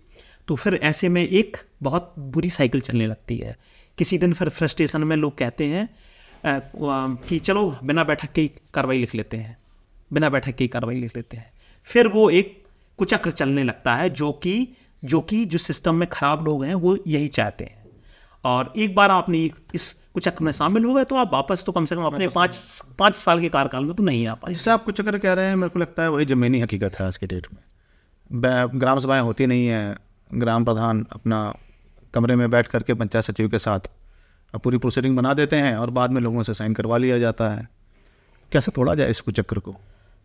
तो फिर ऐसे में एक बहुत बुरी साइकिल चलने लगती है। किसी दिन फिर फ्रस्ट्रेशन में लोग कहते हैं कि चलो बिना बैठक की कार्रवाई लिख लेते हैं, बिना बैठक की कार्रवाई लिख लेते हैं। फिर वो एक कुचक्र चलने लगता है जो कि जो कि जो सिस्टम में खराब लोग हैं वो यही चाहते हैं। और एक बार आपने इस कुचक्र में शामिल हो गए तो आप वापस तो कम से कम अपने पाँच पाँच साल के कार्यकाल में तो नहीं आ पाए। जिससे आप अगर कह रहे हैं मेरे को लगता है वही ज़मीनी हकीकत है आज के डेट में। ग्राम सभाएँ होती नहीं हैं ग्राम प्रधान अपना कमरे में बैठ करके पंचायत सचिव के साथ पूरी प्रोसीडिंग बना देते हैं और बाद में लोगों से साइन करवा लिया जाता है। कैसे तोड़ा जाए इस कुचक्र को?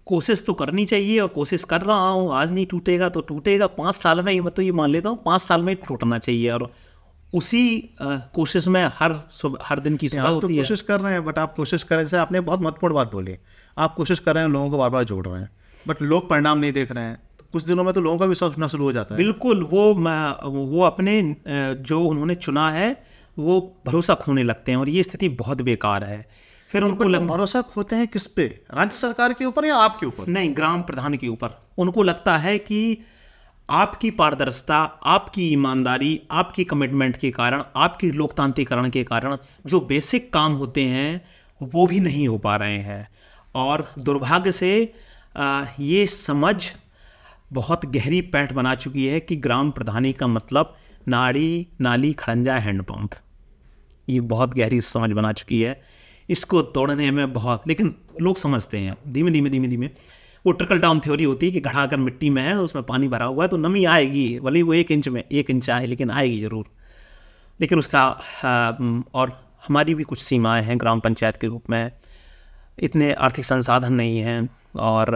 कोशिश तो करनी चाहिए और कोशिश कर रहा हूँ आज नहीं टूटेगा तो टूटेगा। पाँच साल में ही मैं तो ये मान लेता हूँ पाँच साल में टूटना चाहिए और उसी कोशिश में हर सुबह हर दिन की सुबह तो है। कोशिश कर रहे हैं बट आप कोशिश करें जैसे आपने बहुत महत्वपूर्ण बात बोली। आप कोशिश कर रहे हैं लोगों को बार बार जोड़ रहे हैं बट लोग परिणाम नहीं देख रहे हैं। तो कुछ दिनों में तो लोगों का विश्वास उठना शुरू हो जाता है। बिल्कुल वो वो अपने जो उन्होंने चुना है वो भरोसा खोने लगते हैं और ये स्थिति बहुत बेकार है। फिर उनको लग भरोसा खोते हैं किस पे? राज्य सरकार के ऊपर या आपके ऊपर? नहीं ग्राम प्रधान के ऊपर। उनको लगता है कि आपकी पारदर्शिता आपकी ईमानदारी आपकी कमिटमेंट के कारण आपकी लोकतांत्रिकरण के कारण जो बेसिक काम होते हैं वो भी नहीं हो पा रहे हैं। और दुर्भाग्य से आ, ये समझ बहुत गहरी पैठ बना चुकी है कि ग्राम प्रधानी का मतलब नाड़ी नाली खड़ंजा हैंडपंप ये बहुत गहरी समझ बना चुकी है। इसको तोड़ने में बहुत, लेकिन लोग समझते हैं। धीमे धीमे धीमे धीमे। वो ट्रिकल डाउन थ्योरी होती है कि घड़ा अगर मिट्टी में है, उसमें पानी भरा हुआ है तो नमी आएगी, भले वो एक इंच में, एक इंच आए, लेकिन आएगी ज़रूर। लेकिन उसका और हमारी भी कुछ सीमाएँ हैं ग्राम पंचायत के रूप में। इतने आर्थिक संसाधन नहीं हैं, और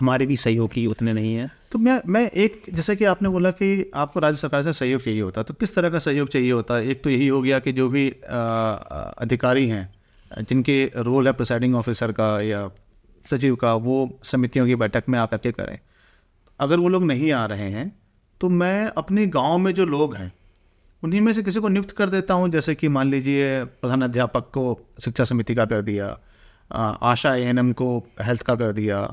हमारे भी सहयोगी उतने नहीं हैं। तो मैं मैं एक, जैसे कि आपने बोला कि आपको राज्य सरकार से सहयोग चाहिए होता तो किस तरह का सहयोग चाहिए होता? है एक तो यही हो गया कि जो भी अधिकारी हैं, जिनके रोल है प्रिसाइडिंग ऑफिसर का या सचिव का, वो समितियों की बैठक में आकर के करें। अगर वो लोग नहीं आ रहे हैं तो मैं अपने गाँव में जो लोग हैं, उन्हीं में से किसी को नियुक्त कर देता हूँ। जैसे कि मान लीजिए, प्रधान अध्यापक को शिक्षा समिति का कर दिया आशा एएनएम को हेल्थ का कर दिया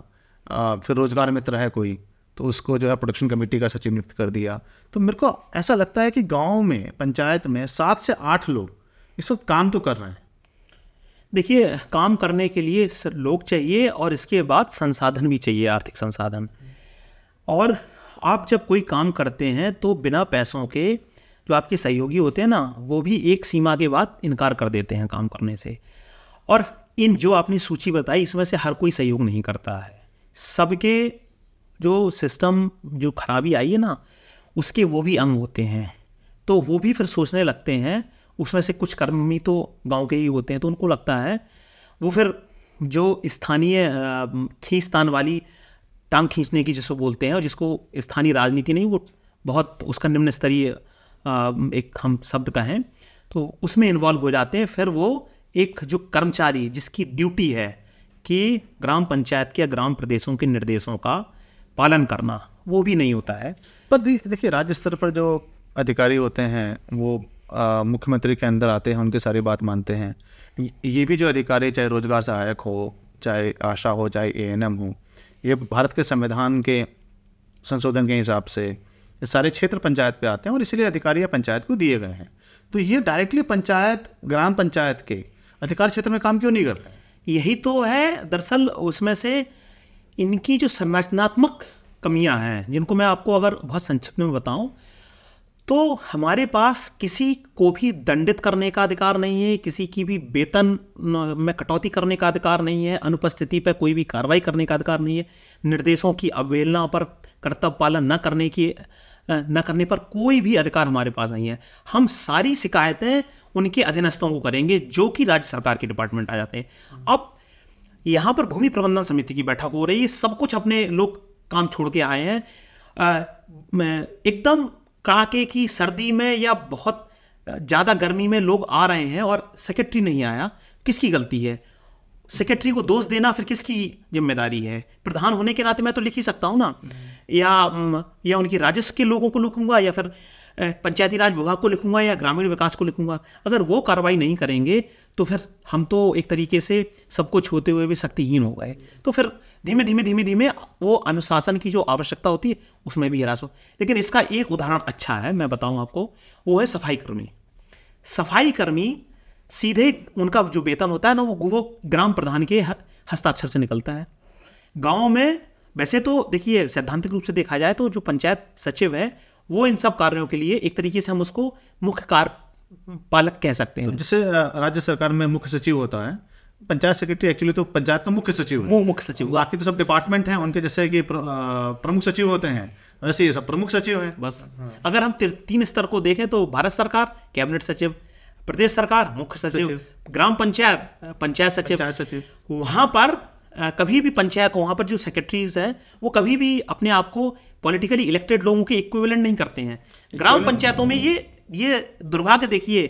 फिर रोज़गार मित्र है कोई तो उसको जो है प्रोडक्शन कमेटी का सचिव नियुक्त कर दिया। तो मेरे को ऐसा लगता है कि गाँव में, पंचायत में सात से आठ लोग इस वक्त काम तो कर रहे हैं। देखिए, काम करने के लिए लोग चाहिए और इसके बाद संसाधन भी चाहिए, आर्थिक संसाधन। और आप जब कोई काम करते हैं तो बिना पैसों के जो आपके सहयोगी होते हैं ना, वो भी एक सीमा के बाद इनकार कर देते हैं काम करने से। और इन जो आपने सूची बताई, इसमें से हर कोई सहयोग नहीं करता है। सबके जो सिस्टम जो खराबी आई है ना, उसके वो भी अंग होते हैं। तो वो भी फिर सोचने लगते हैं, उसमें से कुछ कर्मी तो गाँव के ही होते हैं तो उनको लगता है। वो फिर जो स्थानीय खींचतान वाली टांग खींचने की जिसको बोलते हैं और जिसको स्थानीय राजनीति नहीं, वो बहुत, उसका निम्न स्तरीय एक हम शब्द का कहें तो उसमें इन्वॉल्व हो जाते हैं, फिर वो एक जो कर्मचारी जिसकी ड्यूटी है कि ग्राम पंचायत के या ग्राम प्रदेशों के निर्देशों का पालन करना वो भी नहीं होता है। पर देखिए राज्य स्तर पर जो अधिकारी होते हैं वो मुख्यमंत्री के अंदर आते हैं उनकी सारी बात मानते हैं। ये- भी जो अधिकारी चाहे रोज़गार सहायक हो चाहे आशा हो चाहे ए हो ये भारत के संविधान के संशोधन के हिसाब से सारे क्षेत्र पंचायत पे आते हैं और इसलिए अधिकारी या पंचायत को दिए गए हैं। तो ये डायरेक्टली पंचायत ग्राम पंचायत के अधिकार क्षेत्र में काम क्यों नहीं करते यही तो है। दरअसल उसमें से इनकी जो संरचनात्मक कमियाँ हैं, जिनको मैं आपको अगर बहुत संक्षिप्त में बताऊँ तो हमारे पास किसी को भी दंडित करने का अधिकार नहीं है, किसी की भी वेतन में कटौती करने का अधिकार नहीं है, अनुपस्थिति पर कोई भी कार्रवाई करने का अधिकार नहीं है, निर्देशों की अवहेलना पर, कर्तव्य पालन न करने की, न करने पर कोई भी अधिकार हमारे पास नहीं है। हम सारी शिकायतें उनके अधीनस्थों को करेंगे, जो कि राज्य सरकार के डिपार्टमेंट आ जाते हैं। अब यहाँ पर भूमि प्रबंधन समिति की बैठक हो रही है। सब कुछ अपने लोग काम छोड़ के आए हैं। एकदम कड़ाके की सर्दी में या बहुत ज़्यादा गर्मी में लोग आ रहे हैं और सेक्रेटरी नहीं आया। किसकी गलती है? सेक्रेटरी को दोष देना फिर किसकी ज़िम्मेदारी है? प्रधान होने के नाते मैं तो लिख ही सकता हूँ ना। या या उनकी राजस्व के लोगों को लिखूँगा या फिर पंचायती राज विभाग को लिखूँगा या ग्रामीण विकास को लिखूँगा, अगर वो कार्रवाई नहीं करेंगे तो फिर हम तो एक तरीके से सबको छूते हुए भी शक्तिहीन हो गए। तो फिर धीमे धीमे धीमे धीमे वो अनुशासन की जो आवश्यकता होती है, उसमें भी हिरास। हो लेकिन इसका एक उदाहरण अच्छा है, मैं बताऊँ आपको, वो है सफ़ाई कर्मी सफ़ाई कर्मी सीधे उनका जो वेतन होता है ना, वो वो ग्राम प्रधान के हस्ताक्षर से निकलता है। गाँव में, वैसे तो देखिए, सैद्धांतिक रूप से देखा जाए तो जो पंचायत सचिव है वो इन सब कार्यों के लिए एक तरीके से हम उसको मुख्य कार्य पालक कह सकते हैं। तो जैसे राज्य सरकार में मुख्य सचिव होता है पंचायत सेक्रेटरी एक्चुअली तो पंचायत का मुख्य सचिव है। वो मुख्य सचिव। बाकी तो सब डिपार्टमेंट हैं उनके जैसे कि प्रमुख सचिव होते हैं वैसे ये सब प्रमुख सचिव हैं। बस। अगर हम तीन स्तर को देखें तो भारत सरकार कैबिनेट सचिव प्रदेश सरकार मुख्य सचिव ग्राम पंचायत पंचायत सचिव। पंचायत सचिव। वहाँ पर कभी भी पंचायत वहाँ पर जो सेक्रेटरीज हैं वो कभी भी अपने आप को पॉलिटिकली इलेक्टेड लोगों के इक्विवेलेंट नहीं करते हैं। ग्राम पंचायतों में ये ये दुर्भाग्य देखिए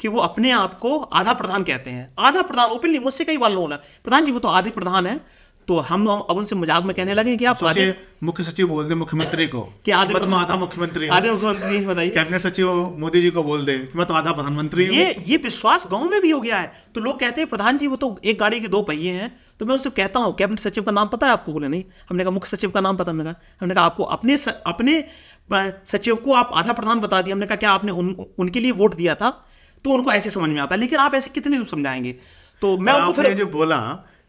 कि वो अपने आप को आधा प्रधान कहते हैं। आधा प्रधान ओपनली मुझसे कई बार लोगों प्रधान जी वो तो आधे प्रधान है। तो हम अब उनसे मज़ाक में कहने लगे कि आप सोचिए मुख्य सचिव बोल दे मुख्यमंत्री को। कि आधे मैं तो आधा मुख्यमंत्री आधे मुख्यमंत्री बताइए। कैबिनेट सचिव मोदी जी को बोल दे कि मैं तो आधा प्रधानमंत्री ये ये विश्वास गाँव में भी हो गया है। तो लोग कहते हैं प्रधान जी वो तो एक गाड़ी के दो पहिए हैं। तो मैं उनसे कहता हूँ कैबिनेट सचिव का नाम पता है आपको? बोले नहीं। हमने कहा मुख्य सचिव का नाम पता हमने कहा हमने कहा आपको अपने स, अपने सचिव को आप आधा प्रधान बता दिया। हमने कहा क्या आपने उन, उनके लिए वोट दिया था? तो उनको ऐसे समझ में आता है लेकिन आप ऐसे कितने समझाएँगे? तो मैं उनको फिर जो बोला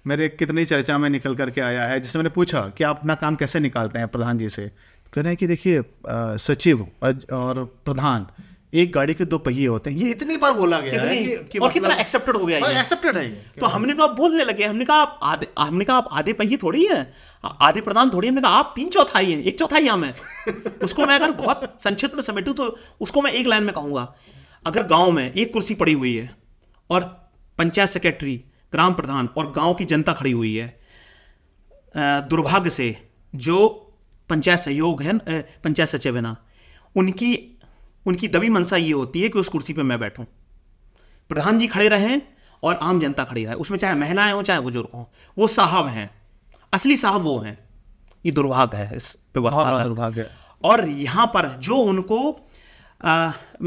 मेरे कितनी चर्चा में निकल करके आया है जिससे मैंने पूछा कि आप अपना काम कैसे निकालते हैं प्रधान जी से? कह रहे हैं कि देखिए सचिव और प्रधान एक गाड़ी के दो पहिए होते हैं। ये इतनी बार बोला गया है कि, कि और कितना accepted हो गया ये। एक्सेप्टेड है ये। तो हमने तो अब बोलने लगे हमने कहा आप आधे हमने कहा आप आधे पहिए थोड़ी है? आधे प्रधान थोड़ी हमने कहा आप तीन चौथाई हैं एक चौथाई हम है। [LAUGHS] उसको मैं अगर बहुत संक्षिप्त में समेटूं तो उसको मैं एक लाइन में कहूँगा। अगर गाँव में एक कुर्सी पड़ी हुई है और पंचायत सेक्रेटरी ग्राम प्रधान और गाँव की जनता खड़ी हुई है दुर्भाग्य से जो पंचायत सहयोग है पंचायत सचिव है ना उनकी उनकी दबी मनसा ये होती है कि उस कुर्सी पर मैं बैठूं। प्रधान जी खड़े रहें और आम जनता खड़ी रहे। उसमें चाहे महिलाएँ हों चाहे बुज़ुर्ग हों वो साहब हैं। असली साहब वो हैं। ये दुर्भाग्य है इस व्यवस्था का दुर्भाग्य। और यहाँ पर जो उनको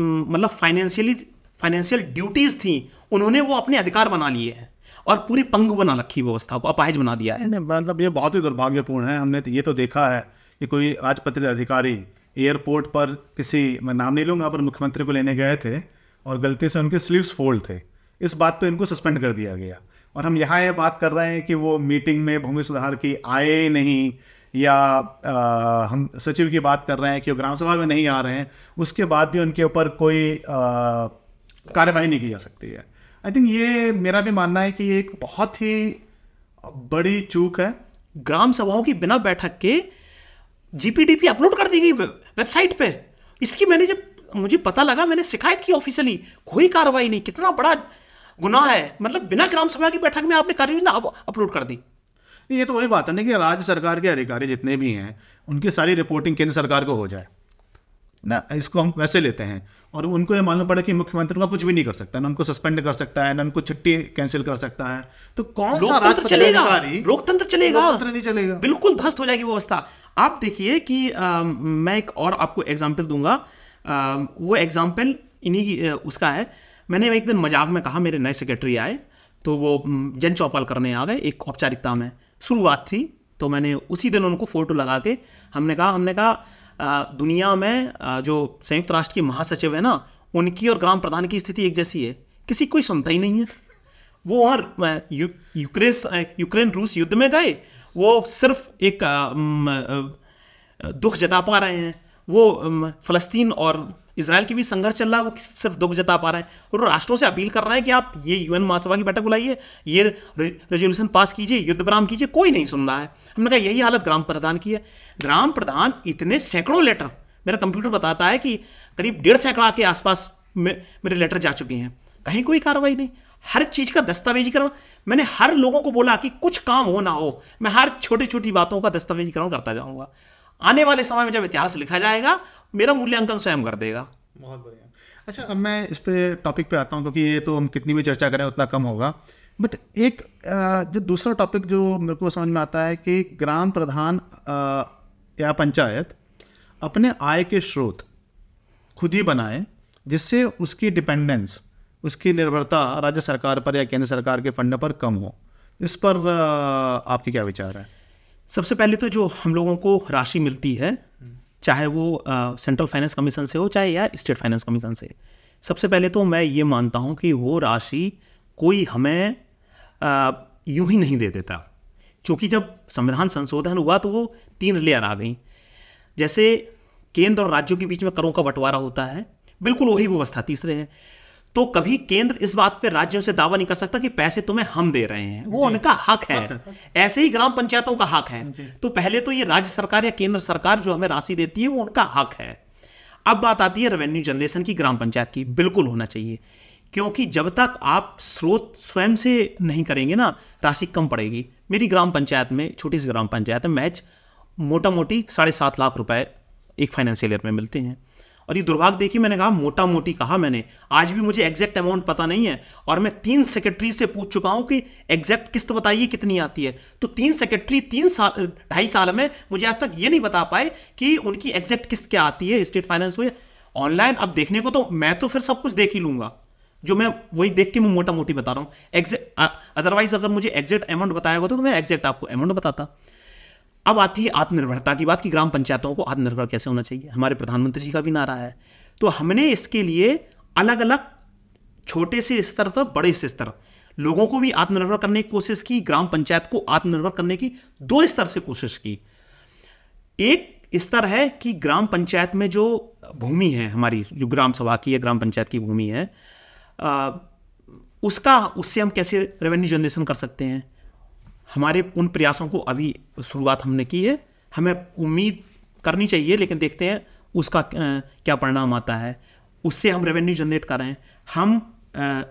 मतलब फाइनेंशियली फाइनेंशियल ड्यूटीज़ थी उन्होंने वो अपने अधिकार बना लिए हैं और पूरी पंगु बना रखी व्यवस्था को अपाहिज बना दिया है। मतलब ये बहुत ही दुर्भाग्यपूर्ण है। हमने तो ये तो देखा है कि कोई राजपत्रित अधिकारी एयरपोर्ट पर किसी मैं नाम नहीं लूँगा पर मुख्यमंत्री को लेने गए थे और गलती से उनके स्लीव्स फोल्ड थे। इस बात पे इनको सस्पेंड कर दिया गया। और हम यहाँ ये बात कर रहे हैं कि वो मीटिंग में भूमि सुधार की आए नहीं या आ, हम सचिव की बात कर रहे हैं कि वो ग्राम सभा में नहीं आ रहे हैं उसके बाद भी उनके ऊपर कोई कार्रवाई नहीं की जा सकती है। आई थिंक ये मेरा भी मानना है कि ये एक बहुत ही बड़ी चूक है। ग्राम सभाओं की बिना बैठक के जीपीडीपी अपलोड कर दी गई। वेबसाइट पे। इसकी मैंने जब मुझे पता लगा मैंने शिकायत की ऑफिशियली कोई कार्रवाई नहीं कितना बड़ा गुनाह है। मतलब बिना ग्राम सभा की बैठक में आपने कार्य योजना अपलोड कर दी। ये तो वही बात है ना कि राज्य सरकार के अधिकारी जितने भी हैं उनकी सारी रिपोर्टिंग केंद्र सरकार को हो जाए। ना इसको हम वैसे लेते हैं। और उनको ये मालूम पड़ा कि मुख्यमंत्री का कुछ भी नहीं कर सकता ना उनको सस्पेंड कर सकता है ना उनको छुट्टी कैंसिल कर सकता है। तो कौन सा लोकतंत्र चलेगा। लोकतंत्र चलेगा। लोकतंत्र नहीं चलेगा। बिल्कुल ध्वस्त हो जाएगी व्यवस्था आप देखिए कि अ, मैं एक और आपको एग्ज़ाम्पल दूँगा। अ, वो एग्ज़ाम्पल इन्हीं उसका है। मैंने एक दिन मज़ाक में कहा मेरे नए सेक्रेटरी आए तो वो जन चौपाल करने आ गए एक औपचारिकता में। शुरुआत थी तो मैंने उसी दिन उनको फ़ोटो लगा के हमने कहा हमने कहा दुनिया में जो संयुक्त राष्ट्र की महासचिव है ना उनकी और ग्राम प्रधान की स्थिति एक जैसी है। किसी कोई सुनता ही नहीं है। वो और यूक्रेन यूक्रेन रूस युद्ध में गए वो सिर्फ़ एक दुख जता पा रहे हैं। वो फलस्तीन और इसराइल के भी संघर्ष चल रहा है, वो सिर्फ़ दुख जता पा रहे हैं। और राष्ट्रों से अपील कर रहे हैं कि आप ये यूएन महासभा की बैठक बुलाइए, ये रेजोल्यूशन पास कीजिए, युद्ध विराम कीजिए, कोई नहीं सुन रहा है। हमने कहा, यही हालत ग्राम प्रधान की है। ग्राम प्रधान इतने सैकड़ों लेटर मेरा कंप्यूटर बताता है कि करीब डेढ़ सैकड़ा के आसपास मे- मेरे लेटर जा चुके हैं। कहीं कोई कार्रवाई नहीं। हर चीज़ का दस्तावेजीकरण मैंने हर लोगों को बोला कि कुछ काम हो ना हो, मैं हर छोटी छोटी बातों का दस्तावेजीकरण करता जाऊँगा। आने वाले समय में जब इतिहास लिखा जाएगा, मेरा मूल्यांकन स्वयं कर देगा। बहुत बढ़िया। अच्छा अब मैं इस पे टॉपिक पे आता हूँ, क्योंकि ये तो हम कितनी भी चर्चा करें, उतना कम होगा। बट एक जो दूसरा टॉपिक जो मेरे को समझ में आता है कि ग्राम प्रधान या पंचायत अपने आय के स्रोत खुद ही बनाए, जिससे उसकी डिपेंडेंस उसकी निर्भरता राज्य सरकार पर या केंद्र सरकार के फंड पर कम हो। इस पर आपके क्या विचार है? सबसे पहले तो जो हम लोगों को राशि मिलती है, चाहे वो सेंट्रल फाइनेंस कमीशन से हो चाहे या स्टेट फाइनेंस कमीशन से, सबसे पहले तो मैं ये मानता हूँ कि वो राशि कोई हमें यूँ ही नहीं दे देता। क्योंकि जब संविधान संशोधन हुआ तो वो तीन लेयर आ गई। जैसे केंद्र और राज्यों के बीच में करों का बंटवारा होता है, बिल्कुल वही व्यवस्था तीसरे है। तो कभी केंद्र इस बात पे राज्यों से दावा नहीं कर सकता कि पैसे तुम्हें हम दे रहे हैं। वो उनका हक है। ऐसे ही ग्राम पंचायतों का हक है। तो पहले तो ये राज्य सरकार या केंद्र सरकार जो हमें राशि देती है वो उनका हक है। अब बात आती है रेवेन्यू जनरेशन की ग्राम पंचायत की। बिल्कुल होना चाहिए। क्योंकि जब तक आप स्रोत स्वयं से नहीं करेंगे ना राशि कम पड़ेगी। मेरी ग्राम पंचायत में छोटी सी ग्राम पंचायत में मैच मोटा मोटी साढ़े सात लाख रुपए एक फाइनेंशियल ईयर में मिलते हैं। और ये दुर्भाग्य देखिए, मैंने कहा मोटा मोटी कहा मैंने। आज भी मुझे एग्जैक्ट अमाउंट पता नहीं है और मैं तीन सेक्रेटरी से पूछ चुका हूँ कि एग्जैक्ट किस्त बताइए, कितनी आती है। तो तीन सेक्रेटरी तीन साल, ढाई साल में मुझे आज तक ये नहीं बता पाए कि उनकी एग्जैक्ट किस्त क्या आती है स्टेट फाइनेंस या ऑनलाइन अब देखने को तो मैं तो फिर सब कुछ देख ही लूँगा। जो मैं वही देख के मैं मोटा मोटी बता रहा हूँ। एग्जैक्ट अदरवाइज़ अगर मुझे एग्जैक्ट अमाउंट बताया होता तो मैं एग्जैक्ट आपको अमाउंट बताता। अब आती है आत्मनिर्भरता की बात कि ग्राम पंचायतों को आत्मनिर्भर कैसे होना चाहिए? हमारे प्रधानमंत्री जी का भी नारा है। तो हमने इसके लिए अलग अलग छोटे से स्तर तक बड़े से स्तर लोगों को भी आत्मनिर्भर करने की कोशिश की ग्राम पंचायत को आत्मनिर्भर करने की दो स्तर से कोशिश की। एक स्तर है कि ग्राम पंचायत में जो भूमि है हमारी जो ग्राम सभा की या ग्राम पंचायत की भूमि है आ, उसका उससे हम कैसे रेवेन्यू जनरेशन कर सकते हैं? हमारे उन प्रयासों को अभी शुरुआत हमने की है। हमें उम्मीद करनी चाहिए, लेकिन देखते हैं उसका क्या परिणाम आता है। उससे हम रेवेन्यू जनरेट कर रहे हैं। हम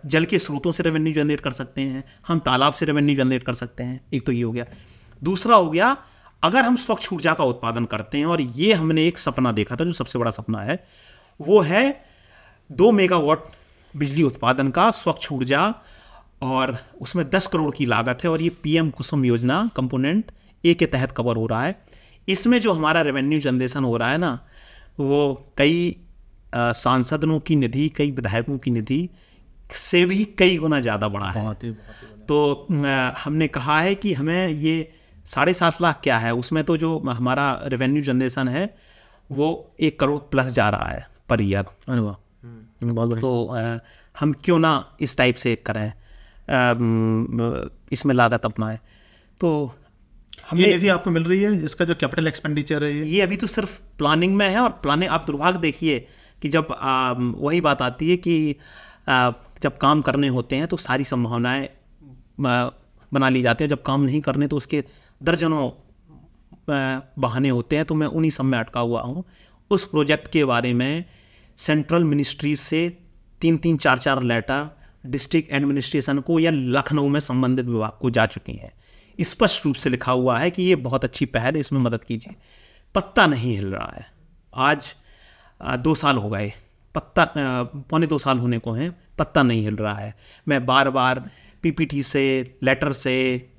जल के स्रोतों से रेवेन्यू जनरेट कर सकते हैं। हम तालाब से रेवेन्यू जनरेट कर सकते हैं। एक तो ये हो गया। दूसरा हो गया, अगर हम स्वच्छ ऊर्जा का उत्पादन करते हैं, और ये हमने एक सपना देखा था, जो सबसे बड़ा सपना है, वो है दो मेगावाट बिजली उत्पादन का स्वच्छ ऊर्जा और उसमें दस करोड़ की लागत है और ये पीएम कुसुम योजना कंपोनेंट ए के तहत कवर हो रहा है। इसमें जो हमारा रेवेन्यू जनरेशन हो रहा है ना वो कई सांसदों की निधि कई विधायकों की निधि से भी कई गुना ज़्यादा बढ़ा है। बहुत ही बहुत ही तो अ, हमने कहा है कि हमें ये साढ़े सात लाख क्या है उसमें तो जो हमारा रेवेन्यू जनरेशन है वो एक करोड़ प्लस जा रहा है पर ईयर अरे वाह बहुत तो अ, हम क्यों ना इस टाइप से करें? इसमें लागत अपनाएँ। तो ये हमने आपको मिल रही है इसका जो कैपिटल एक्सपेंडिचर है ये? ये अभी तो सिर्फ़ प्लानिंग में है और प्लानिंग आप दुर्भाग्य देखिए कि जब आ, वही बात आती है कि आ, जब काम करने होते हैं तो सारी संभावनाएँ बना ली जाती हैं। जब काम नहीं करने तो उसके दर्जनों बहाने होते हैं। तो मैं उन्हीं सब में अटका हुआ हूँ। उस प्रोजेक्ट के बारे में सेंट्रल मिनिस्ट्री से तीन तीन चार चार लेटर डिस्ट्रिक्ट एडमिनिस्ट्रेशन को या लखनऊ में संबंधित विभाग को जा चुकी हैं। स्पष्ट रूप से लिखा हुआ है कि ये बहुत अच्छी पहल है, इसमें मदद कीजिए। पत्ता नहीं हिल रहा है। आज दो साल हो गए। पत्ता पौने दो साल होने को हैं। पत्ता नहीं हिल रहा है। मैं बार बार पीपीटी से, लेटर से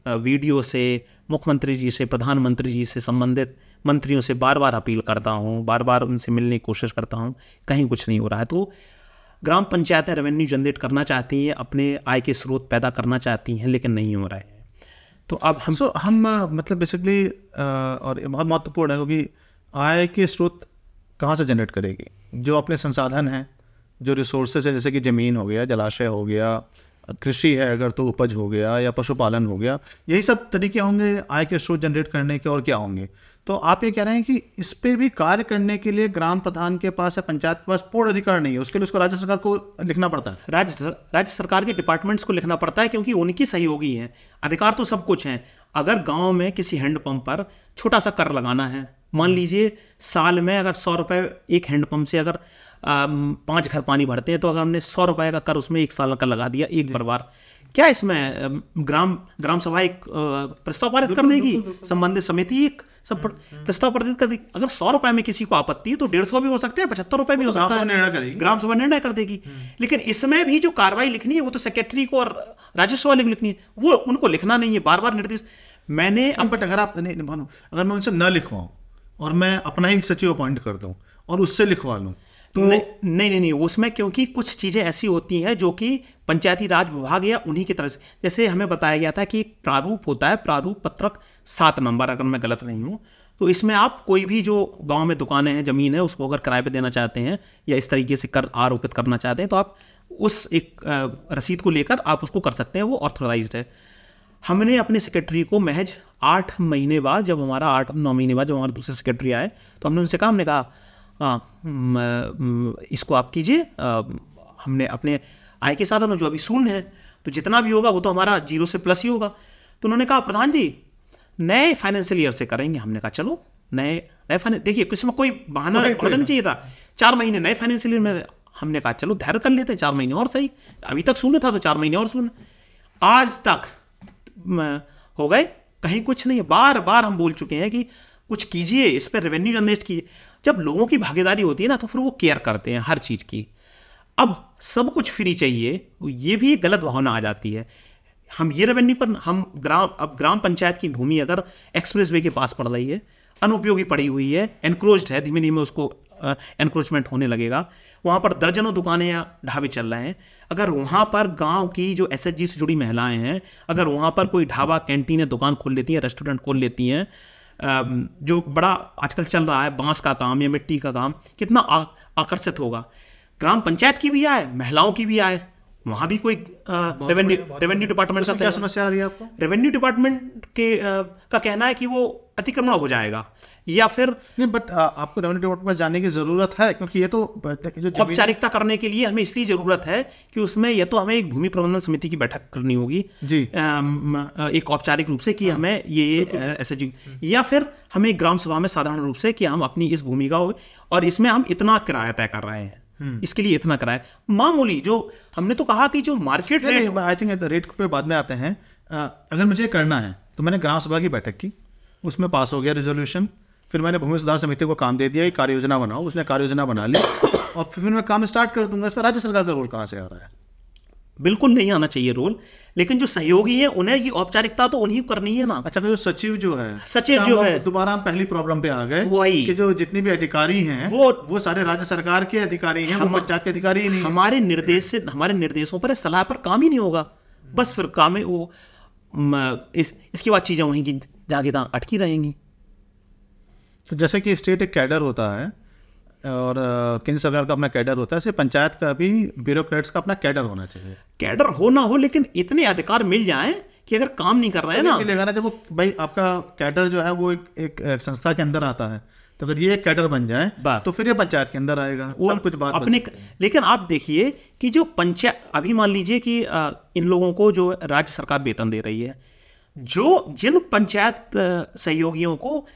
वीडियो से, मुख्यमंत्री जी से, प्रधानमंत्री जी से संबंधित मंत्रियों से बार बार अपील करता हूँ बार बार उनसे मिलने की कोशिश करता हूँ। कहीं कुछ नहीं हो रहा है। तो ग्राम पंचायतें रेवेन्यू जनरेट करना चाहती हैं, अपने आय के स्रोत पैदा करना चाहती हैं, लेकिन नहीं हो रहा है। तो अब हम सो हम मतलब बेसिकली और बहुत महत्वपूर्ण है क्योंकि आय के स्रोत कहाँ से जनरेट करेगी? जो अपने संसाधन हैं, जो रिसोर्सेज हैं, जैसे कि ज़मीन हो गया, जलाशय हो गया, कृषि है अगर तो उपज हो गया या पशुपालन हो गया, यही सब तरीके होंगे आय के स्रोत जनरेट करने के और क्या होंगे? तो आप ये कह रहे हैं कि इस पे भी कार्य करने के लिए ग्राम प्रधान के पास या पंचायत के पास पूर्ण अधिकार नहीं है उसके लिए उसको राज्य सरकार को लिखना पड़ता है। राज्य राज्य सरकार के डिपार्टमेंट्स को लिखना पड़ता है क्योंकि उनकी सहयोगी हैं अधिकार तो सब कुछ हैं। अगर गाँव में किसी हैंडपंप पर छोटा सा कर लगाना है मान लीजिए साल में अगर सौ रुपये एक हैंडपंप से अगर पाँच घर पानी भरते हैं तो अगर हमने सौ रुपये का कर उसमें एक साल का लगा दिया एक परिवार क्या इसमें ग्राम ग्राम सभा एक प्रस्ताव पारित कर देगी? संबंधित समिति एक सब प्र- प्रस्ताव पारित कर देगी अगर सौ रुपए में किसी को आपत्ति है तो डेढ़ सौ भी हो सकते हैं पचहत्तर रुपए भी हो सकता है। ग्राम सभा निर्णय कर देगी। लेकिन इसमें भी जो कार्रवाई लिखनी है वो तो सेक्रेटरी को और राजस्व वाले को लिखनी है। वो उनको लिखना नहीं है बार बार निर्देश। मैंने बट अगर आप नहीं नहीं, अगर मैं उनसे न लिखवाऊं और मैं अपना ही सचिव अपॉइंट कर दूँ और उससे लिखवा लूँ तो नहीं नहीं नहीं, नहीं उसमें क्योंकि कुछ चीज़ें ऐसी होती हैं जो कि पंचायती राज विभाग या उन्हीं की तरफ़ से। जैसे हमें बताया गया था कि प्रारूप होता है प्रारूप पत्रक सात नंबर अगर मैं गलत नहीं हूँ। तो इसमें आप कोई भी जो गाँव में दुकानें हैं ज़मीन है उसको अगर किराए पे देना चाहते हैं या इस तरीके से कर आरोपित करना चाहते हैं तो आप उस एक रसीद को लेकर आप उसको कर सकते हैं वो ऑथोराइज है। हमने अपने सेक्रेटरी को महज आठ महीने बाद जब हमारा आठ नौ महीने बाद जब हमारे दूसरे सेक्रेटरी आए तो हमने उनसे कहा हमने कहा इसको आप कीजिए। हमने अपने आय के साधन जो अभी शून्य है तो जितना भी होगा वो तो हमारा ज़ीरो से प्लस ही होगा। तो उन्होंने कहा प्रधान जी नए फाइनेंशियल ईयर से करेंगे। हमने कहा चलो नए नए फाइनेंस देखिए किसी में कोई बहाना नहीं चाहिए था। चार महीने नए फाइनेंशियल ईयर में हमने कहा चलो धैर्य कर लेते हैं चार महीने और सही। अभी तक शून्य था तो चार महीने और शून्य। आज तक हो गए कहीं कुछ नहीं बार बार हम बोल चुके हैं कि कुछ कीजिए इस पर रेवेन्यू जनरेट कीजिए। जब लोगों की भागीदारी होती है ना तो फिर वो केयर करते हैं हर चीज़ की। अब सब कुछ फ्री चाहिए ये भी एक गलत भावना आ जाती है। हम ये रेवेन्यू पर, हम ग्राम, अब ग्राम पंचायत की भूमि अगर एक्सप्रेस वे के पास पड़ रही है, अनुपयोगी पड़ी हुई है एनक्रोच है धीमे धीमे उसको एनक्रोचमेंट होने लगेगा, वहाँ पर दर्जनों दुकानें या ढाबे चल रहे हैं। अगर वहाँ पर गाँव की जो एस से जुड़ी महिलाएँ हैं, अगर वहाँ पर कोई ढाबा कैंटीन या दुकान खोल लेती हैं रेस्टोरेंट खोल लेती हैं जो बड़ा आजकल चल रहा है बाँस का काम या मिट्टी का काम कितना आकर्षित होगा। ग्राम पंचायत की भी आए महिलाओं की भी आए वहाँ भी कोई रेवेन्यू रेवेन्यू डिपार्टमेंट का क्या समस्या आ रही है आपको? रेवेन्यू डिपार्टमेंट के आ, का कहना है कि वो अतिक्रमण हो जाएगा। या फिर नहीं बट आपको रेवेन्यू डिपार्टमेंट जाने की ज़रूरत है क्योंकि ये तो जो औपचारिकता करने के लिए हमें इसलिए ज़रूरत है कि उसमें यह तो हमें एक भूमि प्रबंधन समिति की बैठक करनी होगी जी। एक औपचारिक रूप से कि हाँ, हमें ये ऐसे जी। या फिर हमें ग्राम सभा में साधारण रूप से कि हम अपनी इस भूमि का और इसमें हम इतना किराया तय कर रहे हैं। हम्म। इसके लिए इतना किराया। मामूली जो हमने तो कहा कि जो market rate I think rate पे बाद में आते हैं। अगर मुझे करना है तो मैंने ग्राम सभा की बैठक की उसमें पास हो गया रेजोल्यूशन फिर मैंने भूमि सुधार समिति को काम दे दिया कि कार्य योजना बनाओ उसने कार्य योजना बना ली और फिर मैं काम स्टार्ट कर दूँगा। इस पर राज्य सरकार का रोल कहाँ से आ रहा है? बिल्कुल नहीं आना चाहिए रोल लेकिन जो सहयोगी है उन्हें ये औपचारिकता तो उन्हीं करनी है ना। अच्छा जो सचिव जो है सचिव जो है। दोबारा हम पहली प्रॉब्लम पे आ गए वही। कि जो जितने भी अधिकारी हैं वो वो सारे राज्य सरकार के अधिकारी हैं हम पंचायत के अधिकारी ही नहीं हमारे निर्देश से हमारे निर्देशों पर सलाह पर काम ही नहीं होगा। बस फिर काम वो इस इसके बाद चीज़ें वहीं की जाके अटकी रहेंगी। तो जैसे कि स्टेट एक कैडर होता है और केंद्र सरकार का अपना कैडर होता है ऐसे पंचायत का भी ब्यूरोक्रेट्स का अपना कैडर होना चाहिए। कैडर हो ना हो लेकिन इतने अधिकार मिल जाएँ कि अगर काम नहीं कर रहे हैं ना। मिलेगा ना जब वो भाई आपका कैडर जो है वो एक, एक, एक संस्था के अंदर आता है तो अगर ये कैडर बन जाए तो फिर ये पंचायत के अंदर आएगा वो कुछ बात अपने लेकिन आप देखिए कि जो पंचायत अभी मान लीजिए कि इन लोगों को जो राज्य सरकार वेतन दे रही है जो जिन पंचायत सहयोगियों को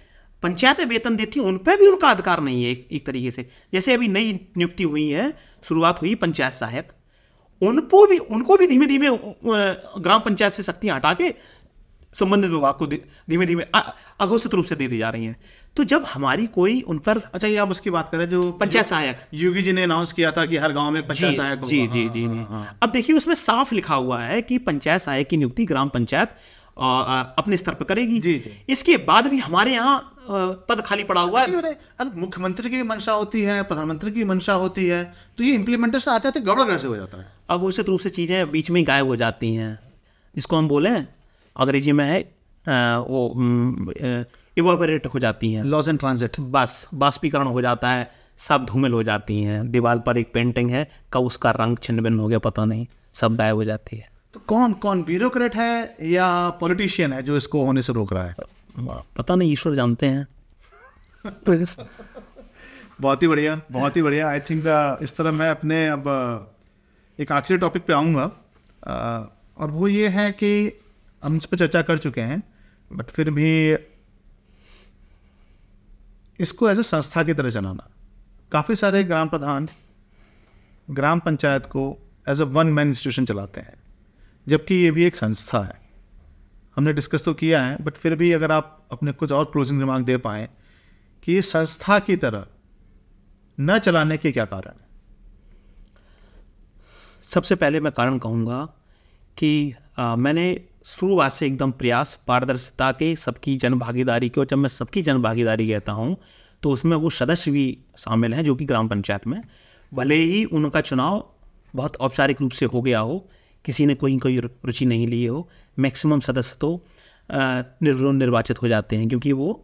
पंचायतें वेतन देती हैं उन पर भी उनका अधिकार नहीं है एक, एक तरीके से। जैसे अभी नई नियुक्ति हुई है शुरुआत हुई पंचायत सहायक उनको भी उनको भी धीमे धीमे ग्राम पंचायत से शक्तियाँ हटा के संबंधित विभाग को धीमे धीमे अघोषित रूप से दे दी जा रही हैं। तो जब हमारी कोई उन पर अच्छा ये आप उसकी बात करें जो पंचायत सहायक। योगी जी ने अनाउंस किया था कि हर गाँव में पंचायत सहायक जी जी जी हाँ, हाँ, हाँ। अब देखिए उसमें साफ़ लिखा हुआ है कि पंचायत सहायक की नियुक्ति ग्राम पंचायत अपने स्तर पर करेगी। जी जी। इसके बाद भी हमारे यहाँ पद खाली पड़ा हुआ है। अच्छा, मुख्यमंत्री की मंशा होती है प्रधानमंत्री की मंशा होती है तो ये इम्प्लीमेंटेशन आते आते गड़बड़ कैसे हो जाता है? अब उचित रूप से चीज़ें बीच में गायब हो जाती हैं। जिसको हम बोले अंग्रेज़ी में है वो इवोपरेट हो जाती हैं। लॉस एंड ट्रांजिट बस बाष्पीकरण हो जाता है सब धूमिल हो जाती हैं। दीवार पर एक पेंटिंग है कब उसका रंग छिन्न भिन्न हो गया पता नहीं सब गायब हो जाती है। तो कौन कौन ब्यूरोक्रेट है या पॉलिटिशियन है जो इसको होने से रोक रहा है? पता नहीं ईश्वर जानते हैं। [LAUGHS] बहुत ही बढ़िया बहुत ही बढ़िया। आई थिंक इस तरह मैं अपने अब एक आखिरी टॉपिक पे आऊँगा। और वो ये है कि हम इस पर चर्चा कर चुके हैं बट फिर भी इसको एज ए संस्था की तरह चलाना। काफ़ी सारे ग्राम प्रधान ग्राम पंचायत को as a one man institution चलाते हैं। जबकि ये भी एक संस्था है। हमने डिस्कस तो किया है बट फिर भी अगर आप अपने कुछ और क्लोजिंग रिमार्क दे पाए कि ये संस्था की तरह न चलाने के क्या कारण है? सबसे पहले मैं कारण कहूँगा कि आ, मैंने शुरुआत से एकदम प्रयास पारदर्शिता के सबकी जन भागीदारी के और जब मैं सबकी जन भागीदारी कहता हूँ तो उसमें वो सदस्य भी शामिल हैं जो कि ग्राम पंचायत में। भले ही उनका चुनाव बहुत औपचारिक रूप से हो गया हो किसी ने कोई कोई रुचि नहीं ली हो मैक्सिमम सदस्य तो निर्वाचित हो जाते हैं क्योंकि वो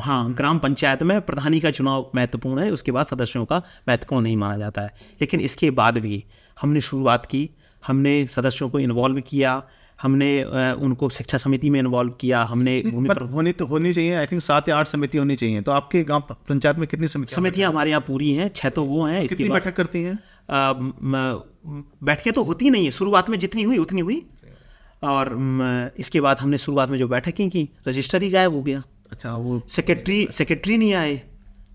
हाँ। ग्राम पंचायत में प्रधानी का चुनाव महत्वपूर्ण है उसके बाद सदस्यों का महत्वपूर्ण नहीं माना जाता है। लेकिन इसके बाद भी हमने शुरुआत की हमने सदस्यों को इन्वॉल्व किया हमने उनको शिक्षा समिति में इन्वॉल्व किया हमने भूमि पर होनी तो होनी चाहिए आई थिंक सात या आठ समिति होनी चाहिए। तो आपके गाँव पंचायत में कितनी समितियाँ समितियाँ हमारे यहाँ पूरी हैं छः तो वो हैं इसके कितनी बैठक करती हैं? बैठकें तो होती नहीं है। शुरुआत में जितनी हुई उतनी हुई। और इसके बाद हमने शुरुआत में जो बैठकें की रजिस्टर ही गायब हो गया। अच्छा वो सेक्रेटरी सेक्रेटरी नहीं आए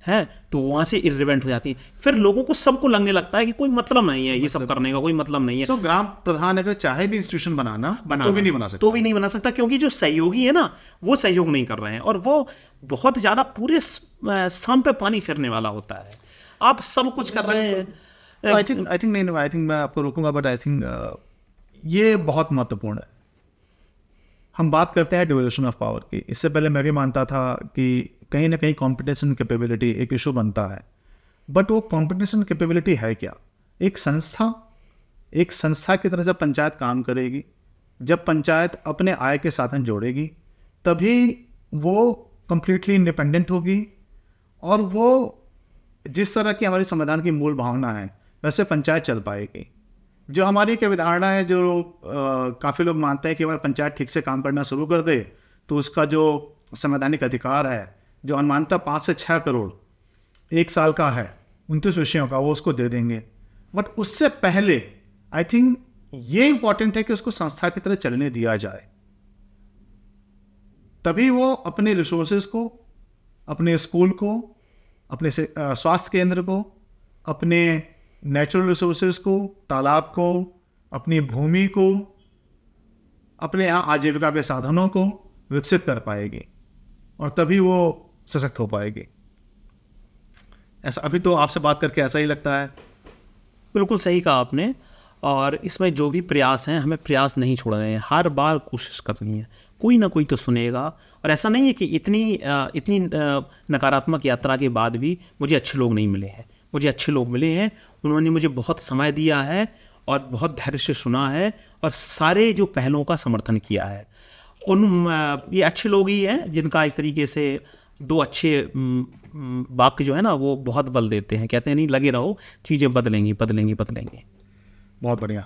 हैं? तो वहाँ से इरिलेवेंट हो जाती है। फिर लोगों को सबको लगने लगता है कि कोई मतलब नहीं है ये सब करने का कोई मतलब नहीं है। सो ग्राम प्रधान अगर चाहे भी इंस्टीट्यूशन बनाना बना तो भी नहीं बना सकता। तो भी नहीं बना सकता क्योंकि जो सहयोगी है ना वो सहयोग नहीं कर रहे हैं। और वो बहुत ज़्यादा पूरे शाम पे पानी फेरने वाला होता है। आप सब कुछ कर रहे हैं। आई थिंक आई थिंक नहीं आई थिंक मैं आपको रोकूँगा बट आई थिंक ये बहुत महत्वपूर्ण है। हम बात करते हैं डिवोल्यूशन ऑफ़ पावर की। इससे पहले मैं भी मानता था कि कहीं ना कहीं कॉम्पिटिशन कैपेबिलिटी एक इशू बनता है। बट वो कॉम्पिटिशन कैपेबिलिटी है क्या? एक संस्था एक संस्था की तरह जब पंचायत काम करेगी जब पंचायत अपने आय के साधन जोड़ेगी तभी वो कंप्लीटली इंडिपेंडेंट होगी और वो जिस तरह की हमारी संविधान की मूल भावना है वैसे पंचायत चल पाएगी। जो हमारी एक अवधारणा है, जो काफ़ी लोग मानते हैं कि अगर पंचायत ठीक से काम करना शुरू कर दे तो उसका जो संवैधानिक अधिकार है, जो अनुमानता पाँच से छः करोड़ एक साल का है, उनतीस विषयों का, वो उसको दे देंगे। बट उससे पहले आई थिंक ये इंपॉर्टेंट है कि उसको संस्था की तरह चलने दिया जाए। तभी वो अपने रिसोर्सेज को, अपने स्कूल को, अपने स्वास्थ्य केंद्र को, अपने नेचुरल रिसोर्सेज को, तालाब को, अपनी भूमि को, अपने यहाँ आजीविका के साधनों को विकसित कर पाएगी और तभी वो सशक्त हो पाएगी। ऐसा अभी तो आपसे बात करके ऐसा ही लगता है। बिल्कुल सही कहा आपने और इसमें जो भी प्रयास हैं, हमें प्रयास नहीं छोड़ रहे हैं। हर बार कोशिश करनी है। कोई ना कोई तो सुनेगा और ऐसा नहीं है कि इतनी इतनी नकारात्मक यात्रा के बाद भी मुझे अच्छे लोग नहीं मिले हैं। मुझे अच्छे लोग मिले हैं, उन्होंने मुझे बहुत समय दिया है और बहुत धैर्य से सुना है और सारे जो पहलों का समर्थन किया है। उन ये अच्छे लोग ही हैं जिनका एक तरीके से दो अच्छे वाक्य जो है ना, वो बहुत बल देते हैं। कहते हैं, नहीं, लगे रहो, चीज़ें बदलेंगी बदलेंगी बदलेंगी। बहुत बढ़िया।